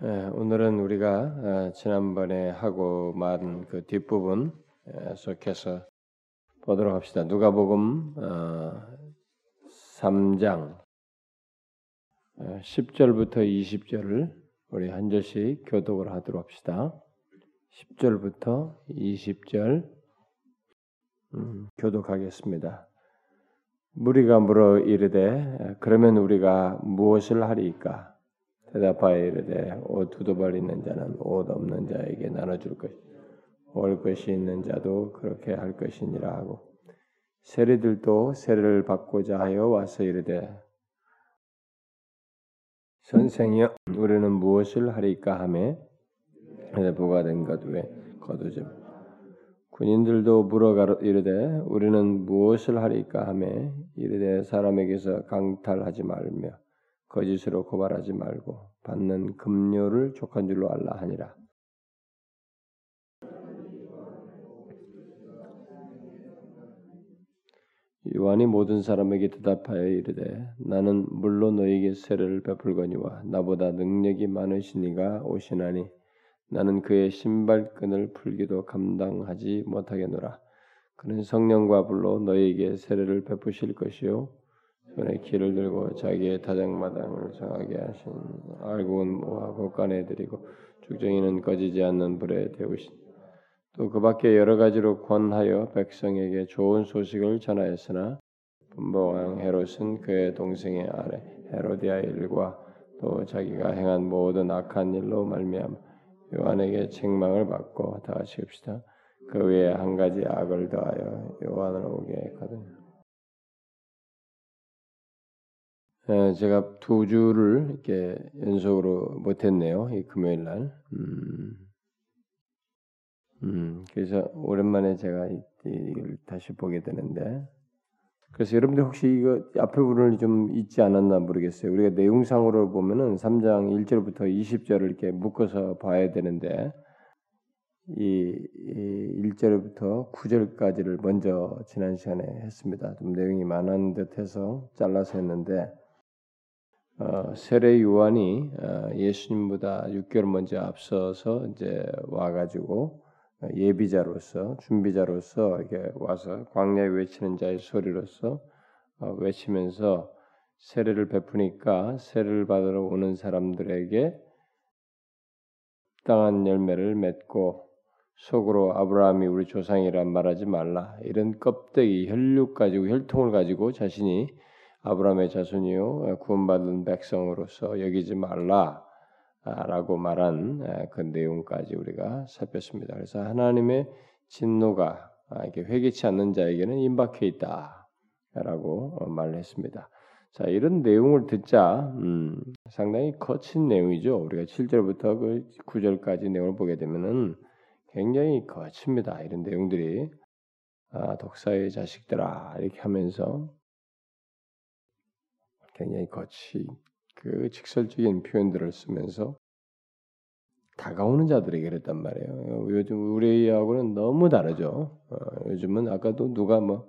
예, 오늘은 우리가 어, 지난번에 하고 만 그 뒷부분 속해서 보도록 합시다. 누가복음 3장 10절부터 20절을 우리 한 절씩 교독을 하도록 합시다. 10절부터 20절 음, 교독하겠습니다. 무리가 물어 이르되 그러면 우리가 무엇을 하리이까? 대답하여 이르되 옷 두 도발 있는 자는 옷 없는 자에게 나눠줄 것, 올 것이 있는 자도 그렇게 할 것이니라 하고 세리들도 세례를 받고자 하여 와서 이르되 선생이여 우리는 무엇을 하리까 하매 보가 된 것 외 거두지 군인들도 물어가 이르되 우리는 무엇을 하리까 하매 이르되 사람에게서 강탈하지 말며 거짓으로 고발하지 말고 받는 급료를 족한 줄로 알라 하니라. 요한이 모든 사람에게 대답하여 이르되 나는 물론 너에게 세례를 베풀거니와 나보다 능력이 많으시니가 오시나니 나는 그의 신발끈을 풀기도 감당하지 못하겠노라. 그는 성령과 불로 너에게 세례를 베푸실 것이요 손에 키를 들고 자기의 다장마당을 정하게 하신 알고온 모아 곳간에 드리고 죽정이는 꺼지지 않는 불에 데우신 또 그 밖에 여러 가지로 권하여 백성에게 좋은 소식을 전하였으나 분보왕 헤롯은 그의 동생의 아래 헤로디아 일과 또 자기가 행한 모든 악한 일로 말미암아 요한에게 책망을 받고 다 합시다. 그 외에 한 가지 악을 더하여 요한을 오게 했거든요. 제가 두 주를 이렇게 연속으로 못했네요. 이 금요일 날. 음, 음, 그래서 오랜만에 제가 이걸 다시 보게 되는데, 그래서 여러분들 혹시 이거 앞에 부분을 좀 잊지 않았나 모르겠어요. 우리가 내용상으로 보면은 3장 1절부터 20절을 이렇게 묶어서 봐야 되는데, 이, 이 1절부터 9절까지를 먼저 지난 시간에 했습니다. 좀 내용이 많은 듯 해서 잘라서 했는데, 어, 세례 요한이 어, 예수님보다 6개월 먼저 앞서서 이제 와가지고 예비자로서 준비자로서 이렇게 와서 광야에 외치는 자의 소리로서 어, 외치면서 세례를 베푸니까 세례를 받으러 오는 사람들에게 땅한 열매를 맺고 속으로 아브라함이 우리 조상이란 말하지 말라. 이런 껍데기 혈육 가지고 혈통을 가지고 자신이 아브라함의 자손이요 구원받은 백성으로서 여기지 말라라고 말한 그 내용까지 우리가 살폈습니다. 그래서 하나님의 진노가 아, 이렇게 회개치 않는 자에게는 임박해 있다라고 어, 말했습니다. 자 이런 내용을 듣자 음, 상당히 거친 내용이죠. 우리가 7절부터 그 9절까지 내용을 보게 되면은 굉장히 거칩니다. 이런 내용들이 아, 독사의 자식들아 이렇게 하면서 굉장히 거치 그 직설적인 표현들을 쓰면서 다가오는 자들에게 그랬단 말이에요. 요즘 우리하고는 너무 다르죠. 어, 요즘은 아까도 누가 뭐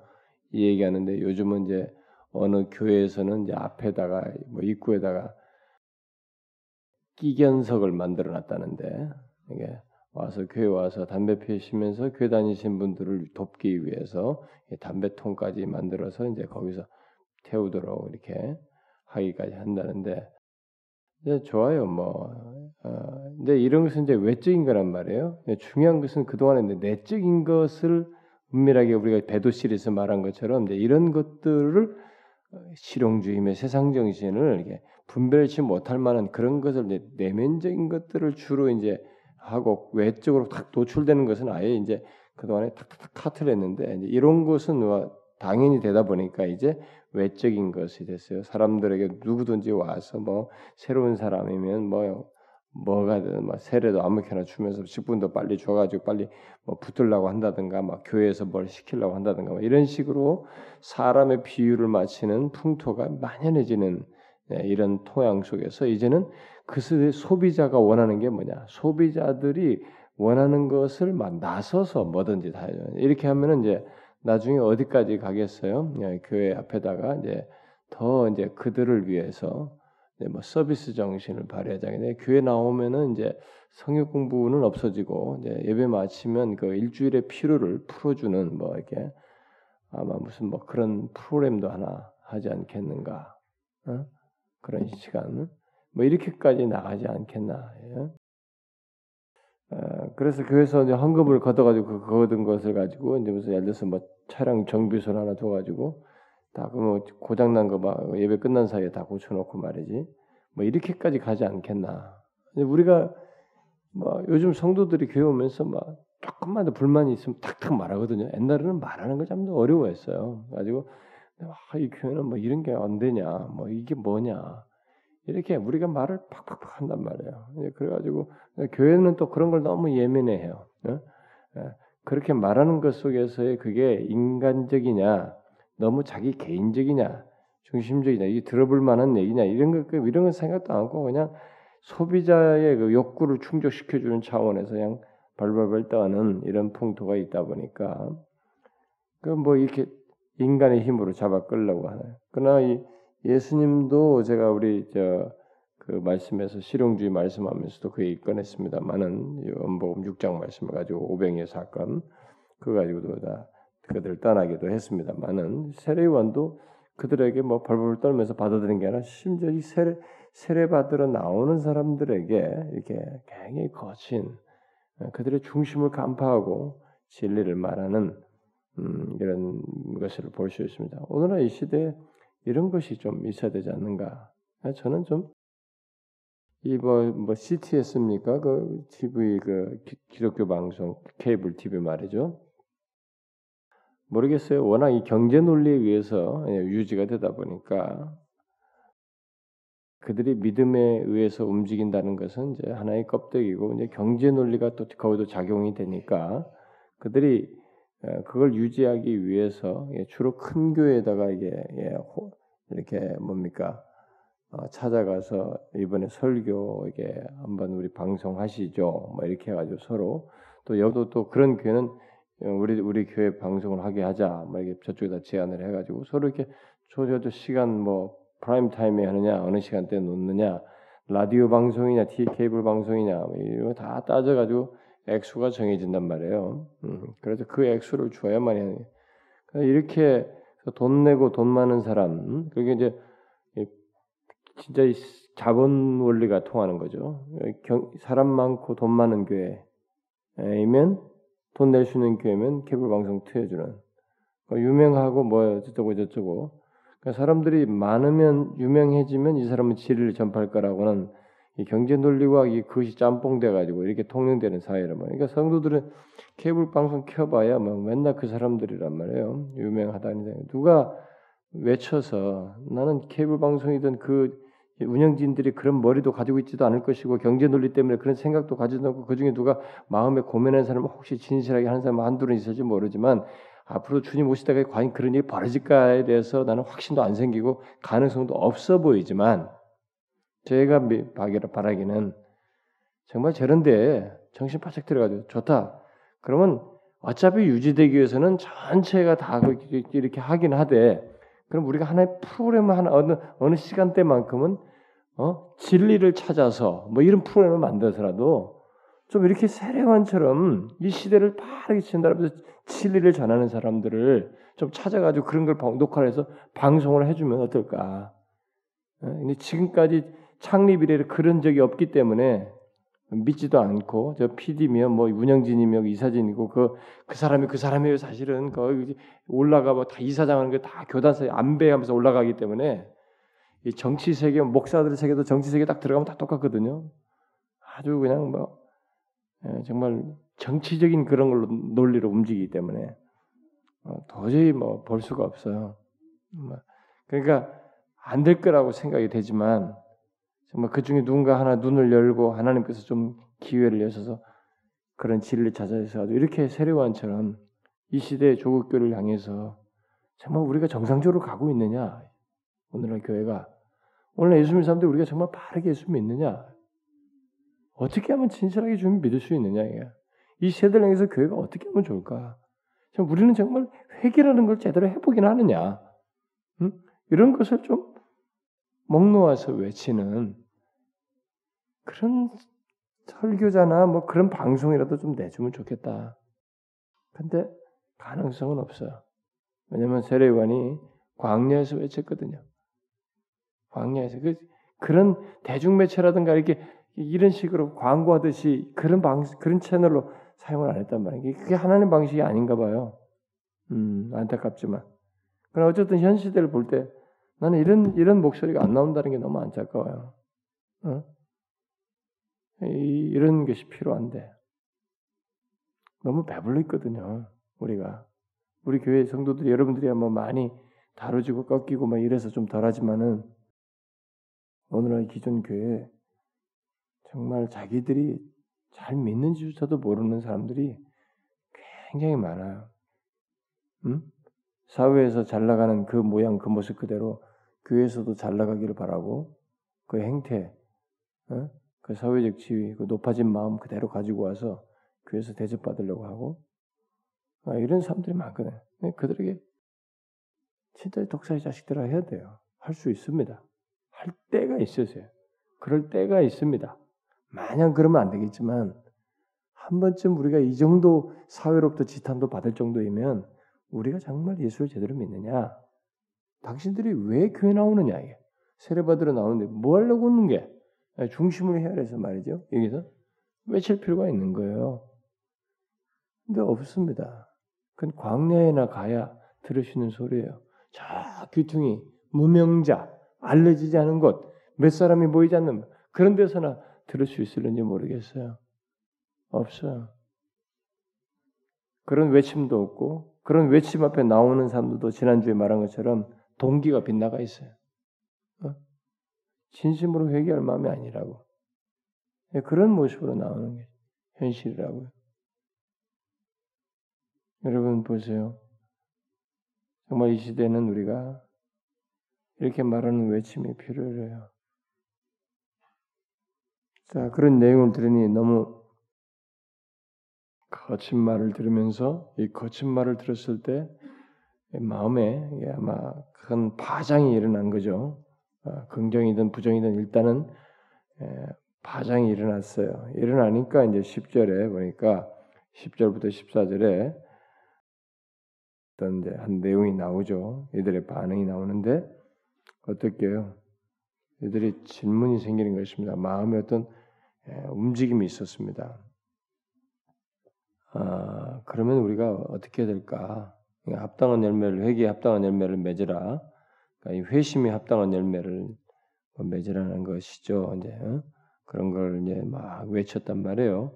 얘기하는데 요즘은 이제 어느 교회에서는 이제 앞에다가 뭐 입구에다가 끼견석을 만들어 놨다는데 이게 와서 교회 와서 담배 피우시면서 교회 다니신 분들을 돕기 위해서 담배통까지 만들어서 이제 거기서 태우도록 이렇게 하기까지 한다는데 이제 좋아요 뭐 어, 근데 이런 것은 이제 외적인 거란 말이에요. 중요한 것은 그동안에 내적인 것을 은밀하게 우리가 배도실에서 말한 것처럼 이제 이런 것들을 실용주의의 세상 정신을 이렇게 분별치 못할 만한 그런 것을 내면적인 것들을 주로 이제 하고 외적으로 탁 도출되는 것은 아예 이제 그동안에 탁탁 카트를 했는데 이런 것은 당연히 되다 보니까 이제 외적인 것이 됐어요. 사람들에게 누구든지 와서 뭐 새로운 사람이면 뭐 뭐가든 뭐 세례도 아무렇게나 주면서 10분도 빨리 줘가지고 빨리 뭐 붙으려고 한다든가 막 교회에서 뭘 시키려고 한다든가 뭐 이런 식으로 사람의 비유를 맞히는 풍토가 만연해지는 네, 이런 토양 속에서 이제는 그 소비자가 원하는 게 뭐냐 소비자들이 원하는 것을 막 나서서 뭐든지 다 이렇게 하면은 이제 나중에 어디까지 가겠어요? 예, 교회 앞에다가 이제 더 이제 그들을 위해서 뭐 서비스 정신을 발휘하자는데 교회 나오면은 이제 성역 공부는 없어지고 이제 예배 마치면 그 일주일의 피로를 풀어주는 뭐 이렇게 아마 무슨 뭐 그런 프로그램도 하나 하지 않겠는가 어? 그런 시간 뭐 이렇게까지 나가지 않겠나 예? 어, 그래서 교회에서 이제 헌금을 걷어가지고 그 거둔 것을 가지고 이제 무슨 예를 들어서 뭐 차량 정비소 하나 둬가지고 다 그뭐 고장난 거 막 예배 끝난 사이에 다 고쳐놓고 말이지 뭐 이렇게까지 가지 않겠나 우리가 뭐 요즘 성도들이 교회 오면서 막 조금만 더 불만이 있으면 탁탁 말하거든요. 옛날에는 말하는 걸참 어려워했어요. 가지고 아, 이 교회는 뭐 이런 게 안 되냐, 뭐 이게 뭐냐 이렇게 우리가 말을 팍팍팍 한단 말이에요. 예, 그래가지고 교회는 또 그런 걸 너무 예민해해요. 예? 예, 그렇게 말하는 것 속에서의 그게 인간적이냐, 너무 자기 개인적이냐, 중심적이냐, 이게 들어볼 만한 얘기냐 이런 거 이런 건 생각도 않고 그냥 소비자의 그 욕구를 충족시켜주는 차원에서 그냥 발발발 떠는 이런 풍토가 있다 보니까 그 뭐 이렇게 인간의 힘으로 잡아 끌려고 하나요. 그러나 이 예수님도 제가 우리 저 그 말씀에서 실용주의 말씀하면서도 그 얘기 꺼냈습니다만은 원복음 6장 말씀을 가지고 오병의 사건 그거 가지고도 다 그들 떠나기도 했습니다만은 세례요한도 그들에게 뭐 벌벌 떨면서 받아들인 게 아니라 심지어 이 세례 세례 받으러 나오는 사람들에게 이렇게 굉장히 거친 어, 그들의 중심을 간파하고 진리를 말하는 음, 이런 것을 볼 수 있습니다. 오늘날 이 시대에 이런 것이 좀 있어야 되지 않는가? 저는 좀 이뭐 뭐 CTS입니까? 그 TV 그 기 독교 방송 케이블 TV 말이죠. 모르겠어요. 워낙 이 경제 논리에 의해서 예, 유지가 되다 보니까 그들이 믿음에 의해서 움직인다는 것은 이제 하나의 껍데기고 이제 경제 논리가 또 거기도 작용이 되니까 그들이 어, 그걸 유지하기 위해서 예, 주로 큰 교회에다가 이게 예, 이렇게 뭡니까? 어, 찾아가서 이번에 설교 이게 한번 우리 방송하시죠. 뭐 이렇게 해가지고 서로 또 여도 또 그런 교회는 어, 우리 우리 교회 방송을 하게 하자. 뭐 이렇게 저쪽에다 제안을 해가지고 서로 이렇게 조저도 시간 뭐 프라임 타임에 하느냐 어느 시간대에 놓느냐 라디오 방송이냐 티 케이블 방송이냐 뭐 이거 다 따져가지고 액수가 정해진단 말이에요. 음, 그래서 그 액수를 줘야만이 하는 그러니까 이렇게 돈 내고 돈 많은 사람 음, 그게 이제 진짜 자본 원리가 통하는 거죠. 사람 많고 돈 많은 교회이면 돈 낼 수 있는 교회면 케이블 방송 틀어주는 뭐 유명하고 뭐 저쩌고 저쩌고 그러니까 사람들이 많으면 유명해지면 이 사람은 진리를 전파할 거라고는 이 경제 논리와 이 그것이 짬뽕돼 가지고 이렇게 통용되는 사회란 말이에요. 그러니까 성도들은 케이블 방송 켜봐야 뭐 맨날 그 사람들이란 말이에요. 유명하다니 누가 외쳐서 나는 케이블 방송이든 그 운영진들이 그런 머리도 가지고 있지도 않을 것이고 경제 논리 때문에 그런 생각도 가지도 않고 그 중에 누가 마음에 고민하는 사람은 혹시 진실하게 하는 사람 한둘은 있을지 모르지만 앞으로 주님 오시다가 과연 그런 일이 벌어질까에 대해서 나는 확신도 안 생기고 가능성도 없어 보이지만 제가 바라기는 정말 저런데 정신 바짝 들어가지고 좋다. 그러면 어차피 유지되기 위해서는 전체가 다 이렇게 하긴 하되 그럼 우리가 하나의 프로그램을 하나 어느 어느 시간대만큼은 어? 진리를 찾아서 뭐 이런 프로그램을 만들어서라도 좀 이렇게 세례관처럼 이 시대를 빠르게 친다면서 진리를 전하는 사람들을 좀 찾아가지고 그런 걸 녹화를 해서 방송을 해주면 어떨까? 어? 근데 지금까지 창립 이래 그런 적이 없기 때문에 믿지도 않고 저 PD면 뭐 운영진이며 이사진이고 그 그 사람이 그 사람이에요 사실은 거기 올라가 뭐다 이사장하는 게 다 교단사에 안배하면서 올라가기 때문에 이 정치 세계 목사들 세계도 정치 세계 딱 들어가면 다 똑같거든요. 아주 그냥 뭐 예, 정말 정치적인 그런 걸로 논리로 움직이기 때문에 어, 도저히 뭐 볼 수가 없어요. 뭐 그러니까 안 될 거라고 생각이 되지만 정말 그 중에 누군가 하나 눈을 열고 하나님께서 좀 기회를 여셔서 그런 진리를 찾아서 이렇게 세례관처럼 이 시대의 조국교를 향해서 정말 우리가 정상적으로 가고 있느냐? 오늘날 교회가. 오늘 예수 믿는 사람들 우리가 정말 바르게 예수 믿느냐? 어떻게 하면 진실하게 주님 믿을 수 있느냐 이 세대를 향해서 교회가 어떻게 하면 좋을까? 우리는 정말 회개라는 걸 제대로 해보긴 하느냐? 응? 이런 것을 좀 목 놓아서 외치는 그런 설교자나 뭐 그런 방송이라도 좀 내주면 좋겠다. 근데 가능성은 없어요. 왜냐면 세례관이 광야에서 외쳤거든요. 광야에서 그 그런 대중매체라든가 이렇게 이런 식으로 광고하듯이 그런 방 그런 채널로 사용을 안 했단 말이에요. 그게 하나님 방식이 아닌가 봐요. 음, 안타깝지만. 그러나 어쨌든 현 시대를 볼 때 나는 이런 이런 목소리가 안 나온다는 게 너무 안타까워요. 어? 이, 이런 것이 필요한데 너무 배불러 있거든요. 우리가 우리 교회 성도들이 여러분들이 뭐 많이 다뤄지고 꺾이고 막 이래서 좀 덜하지만은 오늘날 기존 교회 정말 자기들이 잘 믿는지조차도 모르는 사람들이 굉장히 많아요. 음? 사회에서 잘 나가는 그 모양 그 모습 그대로 교회에서도 잘 나가기를 바라고 그 행태, 어? 그 사회적 지위, 그 높아진 마음 그대로 가지고 와서 교회에서 대접받으려고 하고 아, 이런 사람들이 많거든. 요 그들에게 진짜 독사의 자식들아 해야 돼요. 할 수 있습니다. 할 때가 있으세요. 그럴 때가 있습니다. 마냥 그러면 안 되겠지만 한 번쯤 우리가 이 정도 사회로부터 지탄도 받을 정도이면 우리가 정말 예수를 제대로 믿느냐? 당신들이 왜 교회 나오느냐 이게 세례받으러 나오는데 뭐 하려고 오는 게 중심을 해야 해서 말이죠. 여기서 외칠 필요가 있는 거예요. 근데 없습니다. 그건 광야에나 가야 있는 소리예요. 저 귀퉁이 무명자 알려지지 않은 곳, 몇 사람이 모이지 않는 그런 데서나 들을 수 있을는지 모르겠어요. 없어요. 그런 외침도 없고 그런 외침 앞에 나오는 사람들도 지난주에 말한 것처럼 동기가 빗나가 있어요. 어? 진심으로 회개할 마음이 아니라고. 예, 그런 모습으로 나오는 게 현실이라고요. 여러분 보세요. 정말 이 시대는 우리가 이렇게 말하는 외침이 필요해요. 자, 그런 내용을 들으니 너무 거친 말을 들으면서 이 거친 말을 들었을 때 마음에 아마 큰 파장이 일어난 거죠. 아, 긍정이든 부정이든 일단은 파장이 일어났어요. 일어나니까 이제 10절에 보니까 10절부터 14절에 어떤 이제 한 내용이 나오죠. 이들의 반응이 나오는데 어떻게요? 이들이 질문이 생기는 것입니다. 마음에 어떤 움직임이 있었습니다. 아, 그러면 우리가 어떻게 해야 될까? 합당한 열매를 회개에 합당한 열매를 맺으라. 그러니까 이 회심이 합당한 열매를 뭐 맺으라는 것이죠. 이제 어? 그런 걸 이제 막 외쳤단 말이에요.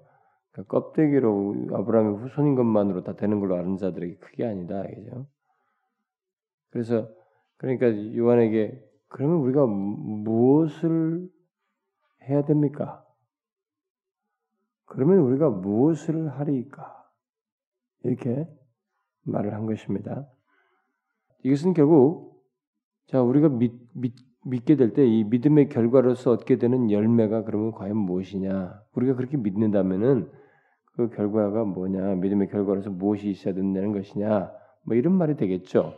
그러니까 껍데기로 아브라함의 후손인 것만으로 다 되는 걸로 아는 자들에게 크게 아니다, 이죠. 그래서 그러니까 요한에게 그러면 우리가 무엇을 해야 됩니까? 그러면 우리가 무엇을 하리까? 이렇게 말을 한 것입니다. 이것은 결국 자 우리가 믿, 믿, 믿게 될 때 이 믿음의 결과로서 얻게 되는 열매가 그러면 과연 무엇이냐? 우리가 그렇게 믿는다면은 그 결과가 뭐냐? 믿음의 결과로서 무엇이 있어야 된다는 것이냐? 뭐 이런 말이 되겠죠.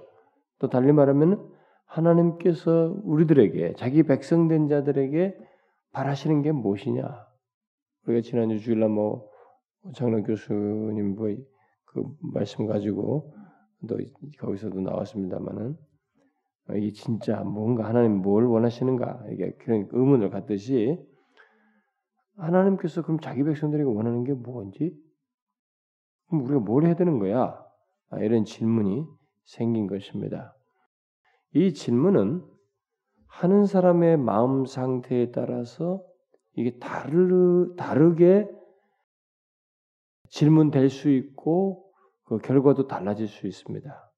또 달리 말하면 하나님께서 우리들에게 자기 백성된 자들에게 바라시는 게 무엇이냐? 우리가 지난주 주일날 뭐 장로 교수님 뭐 그 말씀 가지고 또 거기서도 나왔습니다만은 이게 진짜 뭔가 하나님 뭘 원하시는가 이게 그런 의문을 갖듯이 하나님께서 그럼 자기 백성들에게 원하는 게 뭔지 그럼 우리가 뭘 해야 되는 거야? 아, 이런 질문이 생긴 것입니다. 이 질문은 하는 사람의 마음 상태에 따라서 이게 다르, 다르게 질문될 수 있고 그 결과도 달라질 수 있습니다.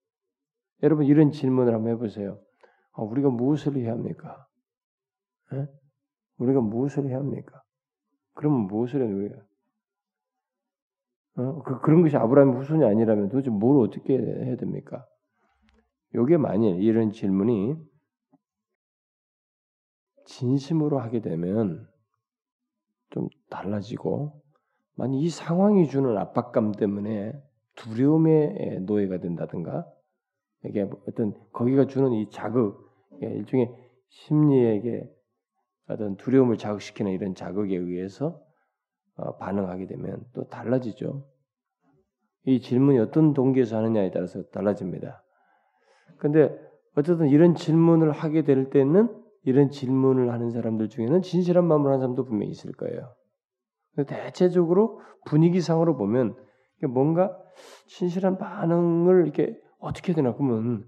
여러분 이런 질문을 한번 해보세요. 아, 우리가 무엇을 해야 합니까? 에? 예? 우리가 무엇을 해야 합니까? 그러면 무엇을 해야 우리가? 어? 그, 그런 것이 아브라함 후손이 아니라면 도대체 뭘 어떻게 해야 됩니까? 요게 만일 이런 질문이 진심으로 하게 되면 좀 달라지고 만약 이 상황이 주는 압박감 때문에 두려움의 노예가 된다든가 이게 어떤 거기가 주는 이 자극 일종의 심리에게 어떤 두려움을 자극시키는 이런 자극에 의해서 어, 반응하게 되면 또 달라지죠. 이 질문이 어떤 동기에서 하느냐에 따라서 달라집니다. 근데 어쨌든 이런 질문을 하게 될 때는 이런 질문을 하는 사람들 중에는 진실한 마음으로 하는 사람도 분명히 있을 거예요. 대체적으로 분위기상으로 보면 뭔가 진실한 반응을 이렇게 어떻게 되나 그러면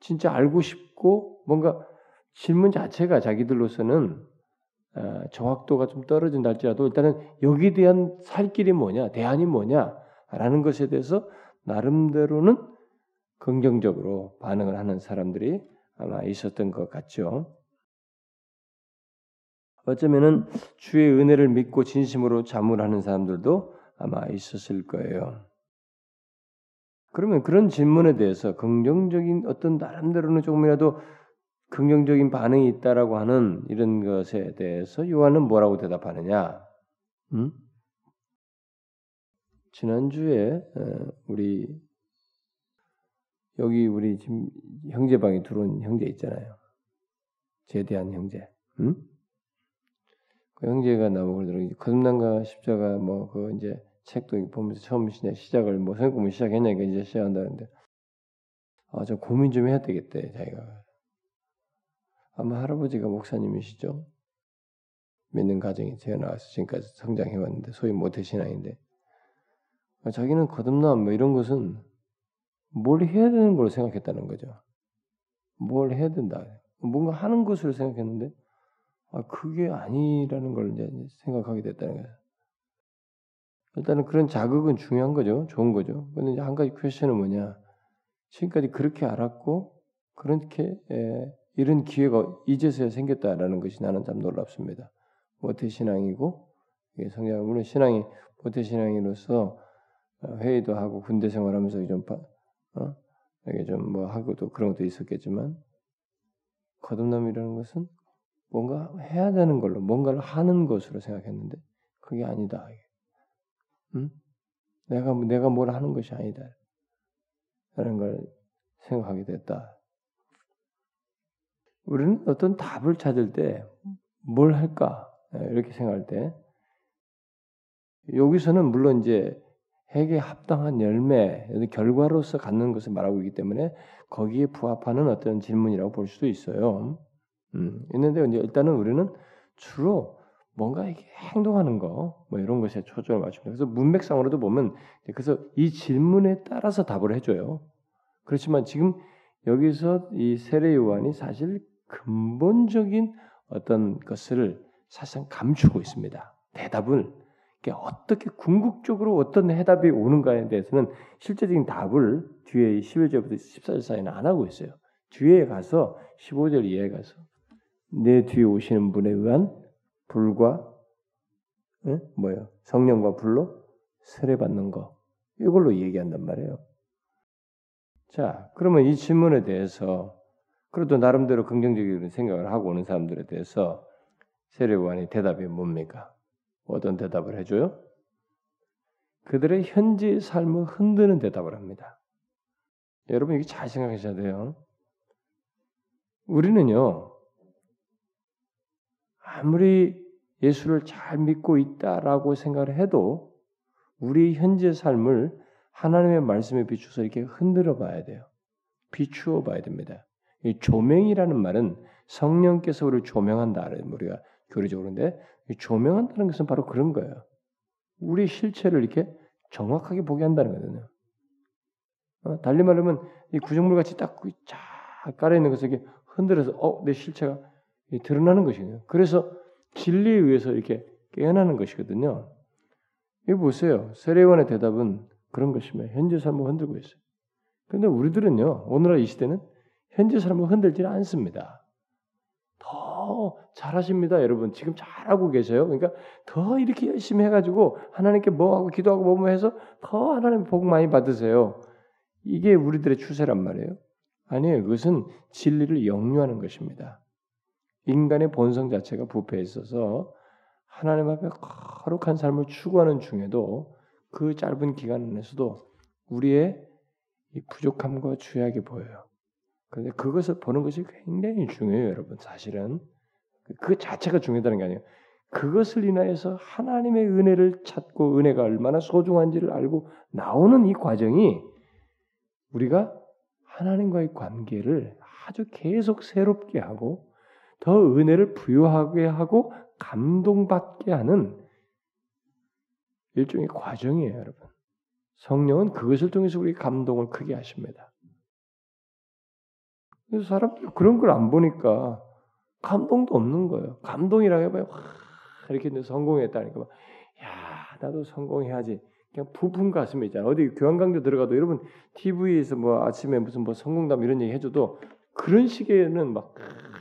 진짜 알고 싶고 뭔가 질문 자체가 자기들로서는 어, 정확도가 좀 떨어진다 할지라도 일단은 여기에 대한 살 길이 뭐냐, 대안이 뭐냐라는 것에 대해서 나름대로는 긍정적으로 반응을 하는 사람들이 아마 있었던 것 같죠. 어쩌면은 주의 은혜를 믿고 진심으로 자문하는 사람들도 아마 있었을 거예요. 그러면 그런 질문에 대해서 긍정적인 어떤 나름대로는 조금이라도 긍정적인 반응이 있다라고 하는 이런 것에 대해서 요한은 뭐라고 대답하느냐? 음? 지난주에 어, 우리 여기 우리 지금 형제 방에 들어온 형제 있잖아요. 제대한 형제. 음? 그 형제가 나오고 그러더라고요. 거듭남과 십자가 뭐 그 이제 책도 보면서 처음 시작을 뭐 성공을 시작했냐니까 이제 시작한다는데. 아저 고민 좀 해야 되겠대 자기가. 아마 할아버지가 목사님이시죠? 믿는 가정이 태어나서 지금까지 성장해 왔는데 소위 모태 신앙인데. 자기는 거듭남 뭐 이런 것은 뭘 해야 되는 걸 생각했다는 거죠. 뭘 해야 된다. 뭔가 하는 것으로 생각했는데 아, 그게 아니라는 걸 이제 생각하게 됐다는 거예요. 일단은 그런 자극은 중요한 거죠. 좋은 거죠. 근데 이제 한 가지 퀘션은 뭐냐. 지금까지 그렇게 알았고, 그렇게, 에, 이런 기회가 이제서야 생겼다라는 것이 나는 참 놀랍습니다. 모태신앙이고, 성장, 물론 신앙이, 모태신앙이로서 어, 회의도 하고 군대 생활하면서 좀, 어? 이게 좀 뭐 하고 또 그런 것도 있었겠지만, 거듭남이라는 것은 뭔가 해야 되는 걸로 뭔가를 하는 것으로 생각했는데 그게 아니다. 응? 내가 내가 뭘 하는 것이 아니다. 라는 걸 생각하게 됐다. 우리는 어떤 답을 찾을 때 뭘 할까 예, 이렇게 생각할 때 여기서는 물론 이제 핵에 합당한 열매, 결과로서 갖는 것을 말하고 있기 때문에 거기에 부합하는 어떤 질문이라고 볼 수도 있어요. 음, 있는데 이제 일단은 우리는 주로 뭔가 이게 행동하는 거, 뭐 이런 것에 초점을 맞춥니다. 그래서 문맥상으로도 보면 그래서 이 질문에 따라서 답을 해줘요. 그렇지만 지금 여기서 이 세례 요한이 사실 근본적인 어떤 것을 사실상 감추고 있습니다. 대답을 어떻게 궁극적으로 어떤 해답이 오는가에 대해서는 실제적인 답을 뒤에 11절부터 14절 사이는 안 하고 있어요. 뒤에 가서 15절 이하에 가서 내 뒤에 오시는 분에 의한 불과 예? 뭐요? 성령과 불로 세례받는 거 이걸로 얘기한단 말이에요. 자, 그러면 이 질문에 대해서 그래도 나름대로 긍정적인 생각을 하고 오는 사람들에 대해서 세례관이 대답이 뭡니까? 어떤 대답을 해줘요? 그들의 현재 삶을 흔드는 대답을 합니다. 여러분 이게 잘 생각하셔야 돼요. 우리는요 아무리 예수를 잘 믿고 있다라고 생각을 해도 우리 현재 삶을 하나님의 말씀에 비추어서 이렇게 흔들어 봐야 돼요. 비추어 봐야 됩니다. 이 조명이라는 말은 성령께서 우리를 조명한다는 우리가 교리적으로인데 조명한다는 것은 바로 그런 거예요. 우리 실체를 이렇게 정확하게 보게 한다는 거거든요. 어? 달리 말하면 이 구정물 같이 딱 깔아 있는 것을 이렇게 흔들어서 어 내 실체가 드러나는 것이거든요. 그래서 진리에 의해서 이렇게 깨어나는 것이거든요. 이거 보세요. 세례원의 대답은 그런 것이며 현재 삶을 흔들고 있어요. 그런데 우리들은요. 오늘날 이 시대는 현재 삶을 흔들지는 않습니다. 더 잘하십니다, 여러분. 지금 잘하고 계세요. 그러니까 더 이렇게 열심히 해가지고 하나님께 뭐 하고 기도하고 뭐뭐 해서 더 하나님 복 많이 받으세요. 이게 우리들의 추세란 말이에요. 아니에요. 그것은 진리를 영유하는 것입니다. 인간의 본성 자체가 부패해 있어서 하나님 앞에 거룩한 삶을 추구하는 중에도 그 짧은 기간 안에서도 우리의 부족함과 죄악이 보여요. 근데 그것을 보는 것이 굉장히 중요해요, 여러분. 사실은 그 자체가 중요하다는 게 아니에요. 그것을 인하여서 하나님의 은혜를 찾고 은혜가 얼마나 소중한지를 알고 나오는 이 과정이 우리가 하나님과의 관계를 아주 계속 새롭게 하고 더 은혜를 부여하게 하고 감동받게 하는 일종의 과정이에요, 여러분. 성령은 그것을 통해서 우리 감동을 크게 하십니다. 그래서 사람들 그런 걸 안 보니까 감동도 없는 거예요. 감동이라고 해봐요. 와, 이렇게 성공했다니까. 야, 나도 성공해야지. 그냥 부푼 가슴이 있잖아. 어디 교환 강좌 들어가도 여러분 TV에서 뭐 아침에 무슨 뭐 성공담 이런 얘기 해줘도 그런 식에는 막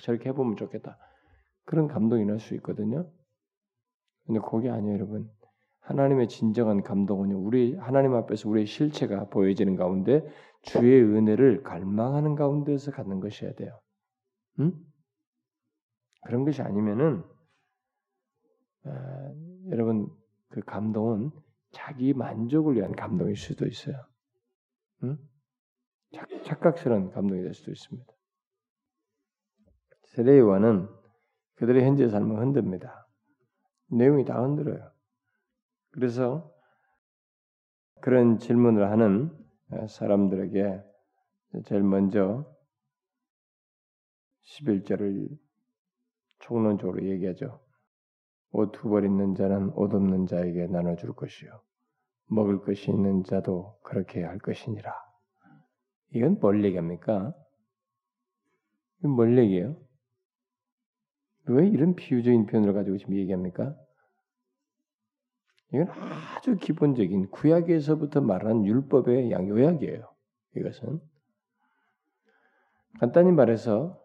저렇게 해보면 좋겠다. 그런 감동이 날 수 있거든요. 근데 그게 아니에요, 여러분. 하나님의 진정한 감동은요, 우리 하나님 앞에서 우리의 실체가 보여지는 가운데 주의 은혜를 갈망하는 가운데서 갖는 것이어야 돼요. 응? 그런 것이 아니면은 아, 여러분 그 감동은 자기 만족을 위한 감동일 수도 있어요. 응? 착각스러운 감동이 될 수도 있습니다. 세례요한은 그들의 현재 삶을 흔듭니다. 내용이 다 흔들어요. 그래서 그런 질문을 하는 사람들에게 제일 먼저 11절을 총론적으로 얘기하죠. 옷 두 벌 있는 자는 옷 없는 자에게 나눠줄 것이요. 먹을 것이 있는 자도 그렇게 할 것이니라. 이건 뭘 얘기합니까? 이건 뭘 얘기해요? 왜 이런 비유적인 표현을 가지고 지금 얘기합니까? 이건 아주 기본적인 구약에서부터 말하는 율법의 양요약이에요. 이것은 간단히 말해서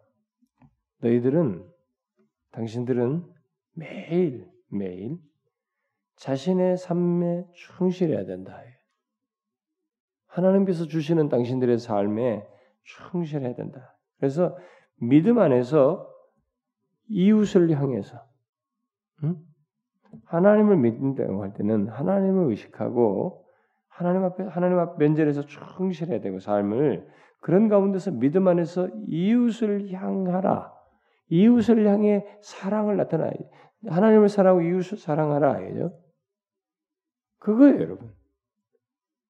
너희들은 당신들은 매일 매일 자신의 삶에 충실해야 된다. 하나님께서 주시는 당신들의 삶에 충실해야 된다. 그래서 믿음 안에서 이웃을 향해서 응? 하나님을 믿는다고 할 때는 하나님을 의식하고 하나님 앞에 하나님 앞 면전에서 충실해야 되고 삶을 그런 가운데서 믿음 안에서 이웃을 향하라. 이웃을 향해 사랑을 나타나. 하나님을 사랑하고 이웃을 사랑하라. 그죠? 그거예요, 여러분.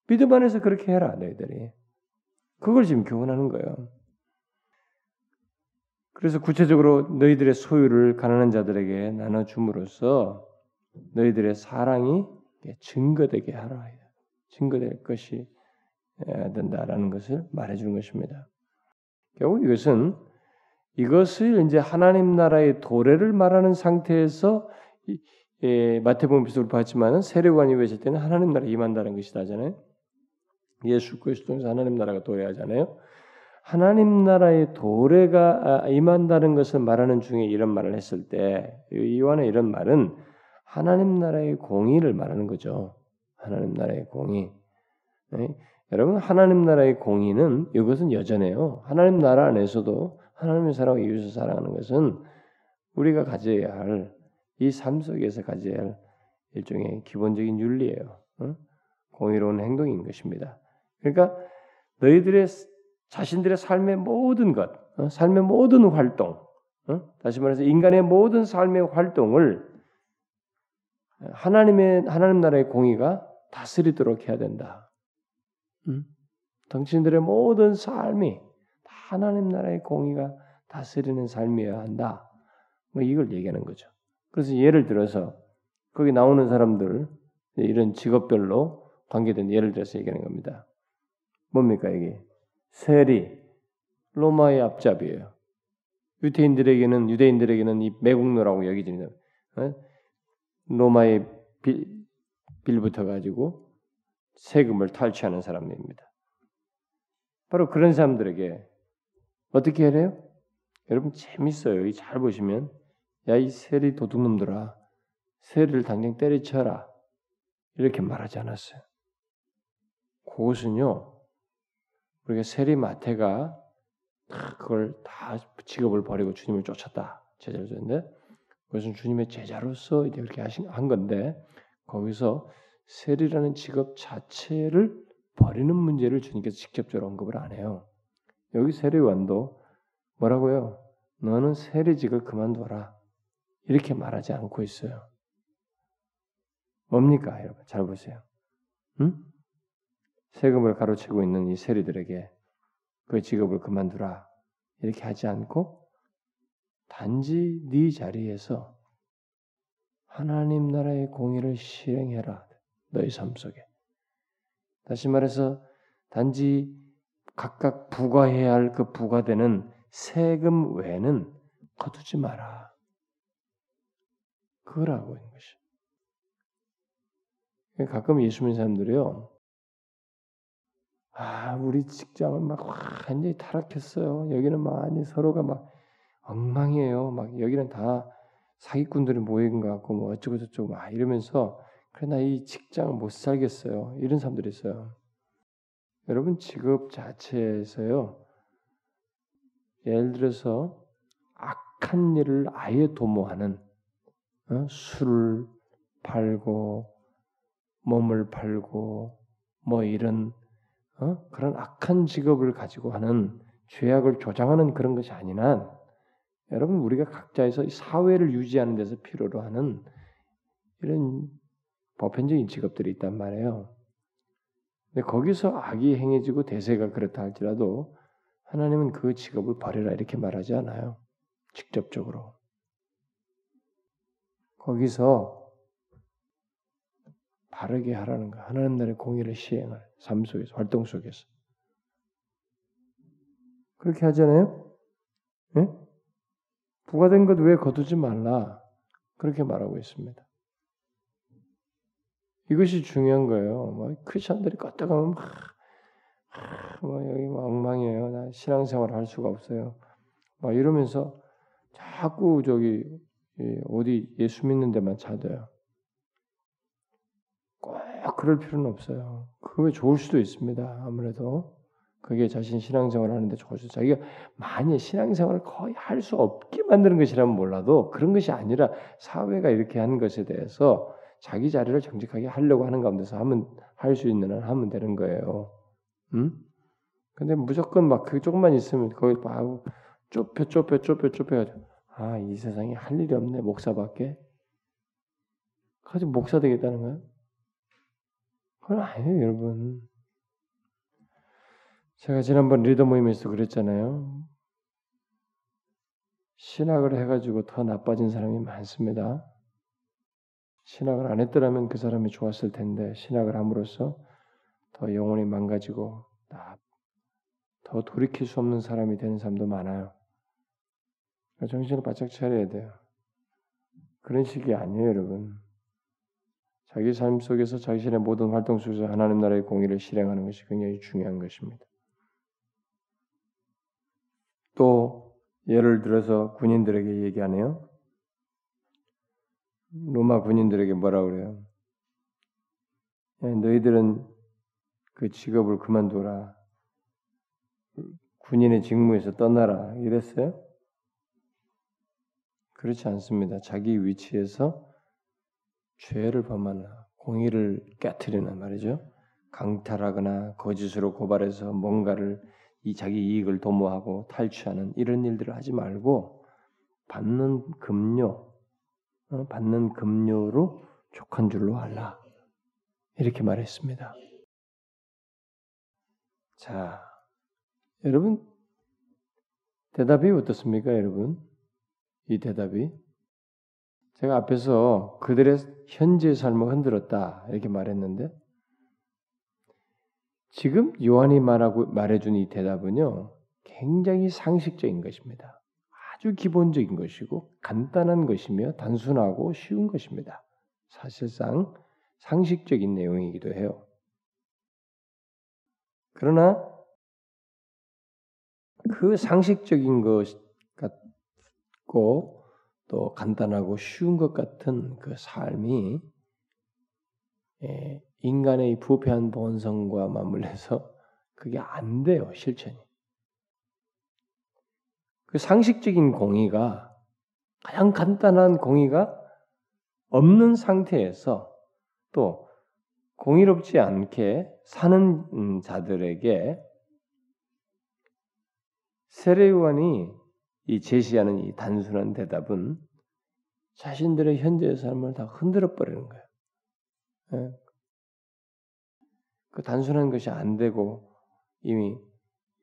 믿음 안에서 그렇게 해라, 너희들이. 그걸 지금 교훈하는 거예요. 그래서 구체적으로 너희들의 소유를 가난한 자들에게 나눠줌으로써 너희들의 사랑이 증거되게 하라. 증거될 것이 된다라는 것을 말해주는 것입니다. 결국 이것은 이것을 이제 하나님 나라의 도래를 말하는 상태에서 예, 마태복음 비슷으로 봤지만은 세례관이 외칠 때는 하나님 나라 임한다는 것이다잖아요. 예수 그리스도 통해서 하나님 나라가 도래하잖아요. 하나님 나라의 도래가 아, 임한다는 것을 말하는 중에 이런 말을 했을 때 이완의 이런 말은 하나님 나라의 공의를 말하는 거죠. 하나님 나라의 공의. 네? 여러분 하나님 나라의 공의는 이것은 여전해요. 하나님 나라 안에서도 하나님의 사랑하고 이웃을 사랑하는 것은 우리가 가져야 할 이 삶 속에서 가져야 할 일종의 기본적인 윤리예요. 어? 공의로운 행동인 것입니다. 그러니까 너희들의 자신들의 삶의 모든 것, 어? 삶의 모든 활동, 어? 다시 말해서 인간의 모든 삶의 활동을 하나님의 하나님 나라의 공의가 다스리도록 해야 된다. 음? 당신들의 모든 삶이 하나님 나라의 공의가 다스리는 삶이어야 한다. 뭐 이걸 얘기하는 거죠. 그래서 예를 들어서 거기 나오는 사람들 이런 직업별로 관계된 예를 들어서 얘기하는 겁니다. 뭡니까 이게 세리 로마의 앞잡이에요. 유태인들에게는 유대인들에게는 이 매국노라고 여기집니다. 어? 로마의 빌, 빌부터 가지고 세금을 탈취하는 사람입니다. 바로 그런 사람들에게 어떻게 해야 돼요? 여러분 재밌어요. 잘 보시면 야 이 세리 도둑놈들아 세리를 당장 때려쳐라 이렇게 말하지 않았어요. 그것은요 우리가 세리 마태가 그걸 다 직업을 버리고 주님을 쫓았다 제자를 줬는데 그것은 주님의 제자로서 이제 그렇게 하신 한 건데 거기서 세리라는 직업 자체를 버리는 문제를 주님께서 직접적으로 언급을 안 해요. 여기 세례관도 뭐라고요? 너는 세례직을 그만둬라. 이렇게 말하지 않고 있어요. 뭡니까, 여러분? 잘 보세요. 응? 세금을 가로채고 있는 이 세리들에게 그 직업을 그만두라. 이렇게 하지 않고 단지 네 자리에서 하나님 나라의 공의를 실행해라. 너희 삶 속에. 다시 말해서 단지 각각 부과해야 할 그 부과되는 세금 외에는 거두지 마라. 그거라고 있는 것이. 가끔 예수 믿는 사람들이요. 아, 우리 직장은 막 완전히 타락했어요. 여기는 많이 서로가 막 엉망이에요. 막 여기는 다 사기꾼들이 모인 것 같고 뭐 어쩌고 저쩌고 막 이러면서 그래 나 이 직장 못 살겠어요. 이런 사람들이 있어요. 여러분 직업 자체에서요. 예를 들어서 악한 일을 아예 도모하는 어? 술을 팔고 몸을 팔고 뭐 이런 어? 그런 악한 직업을 가지고 하는 죄악을 조장하는 그런 것이 아니란 여러분 우리가 각자에서 사회를 유지하는 데서 필요로 하는 이런 보편적인 직업들이 있단 말이에요. 근데 거기서 악이 행해지고 대세가 그렇다 할지라도 하나님은 그 직업을 버려라 이렇게 말하지 않아요. 직접적으로. 거기서 바르게 하라는 거. 하나님 나라의 공의를 시행할 삶 속에서 활동 속에서 그렇게 하잖아요. 예? 부과된 것 왜 거두지 말라 그렇게 말하고 있습니다. 이것이 중요한 거예요. 뭐 크리스천들이 껐다 가면 막, 뭐 여기 뭐 엉망이에요. 나 신앙생활 할 수가 없어요. 막 이러면서 자꾸 저기 어디 예수 믿는 데만 찾아요. 꼭 그럴 필요는 없어요. 그게 좋을 수도 있습니다. 아무래도 그게 자신 신앙생활 하는데 좋을 수 자기가 만약 신앙생활을 거의 할 수 없게 만드는 것이라면 몰라도 그런 것이 아니라 사회가 이렇게 한 것에 대해서 자기 자리를 정직하게 하려고 하는 가운데서 하면 할 수 있는 한 하면 되는 거예요. 음? 근데 무조건 막 그 조금만 있으면 거기 막 좁혀 좁혀 좁혀 좁혀가지고 아이 세상에 할 일이 없네 목사밖에 가지고 목사 되겠다는 거야? 그건 아니에요 여러분. 제가 지난번 리더 모임에서 그랬잖아요. 신학을 해가지고 더 나빠진 사람이 많습니다. 신학을 안 했더라면 그 사람이 좋았을 텐데 신학을 함으로써 더 영혼이 망가지고 더 돌이킬 수 없는 사람이 되는 사람도 많아요. 정신을 바짝 차려야 돼요. 그런 식이 아니에요, 여러분. 자기 삶 속에서 자신의 모든 활동 속에서 하나님 나라의 공의를 실행하는 것이 굉장히 중요한 것입니다. 또 예를 들어서 군인들에게 얘기하네요. 로마 군인들에게 뭐라 그래요? 너희들은 그 직업을 그만둬라. 군인의 직무에서 떠나라. 이랬어요? 그렇지 않습니다. 자기 위치에서 죄를 범하나 공의를 깨뜨리는 말이죠. 강탈하거나 거짓으로 고발해서 뭔가를 이 자기 이익을 도모하고 탈취하는 이런 일들을 하지 말고 받는 급료 어, 받는 급료로 족한 줄로 알라. 이렇게 말했습니다. 자, 여러분 대답이 어떻습니까, 여러분? 이 대답이 제가 앞에서 그들의 현재 삶을 흔들었다 이렇게 말했는데 지금 요한이 말하고 말해준 이 대답은요 굉장히 상식적인 것입니다. 아주 기본적인 것이고 간단한 것이며 단순하고 쉬운 것입니다. 사실상 상식적인 내용이기도 해요. 그러나 그 상식적인 것 같고 또 간단하고 쉬운 것 같은 그 삶이 예, 인간의 부패한 본성과 맞물려서 그게 안 돼요 실천이. 그 상식적인 공의가 가장 간단한 공의가 없는 상태에서 또 공의롭지 않게 사는 음, 자들에게 세례요한이 이 제시하는 이 단순한 대답은 자신들의 현재의 삶을 다 흔들어 버리는 거예요. 예. 그 단순한 것이 안 되고 이미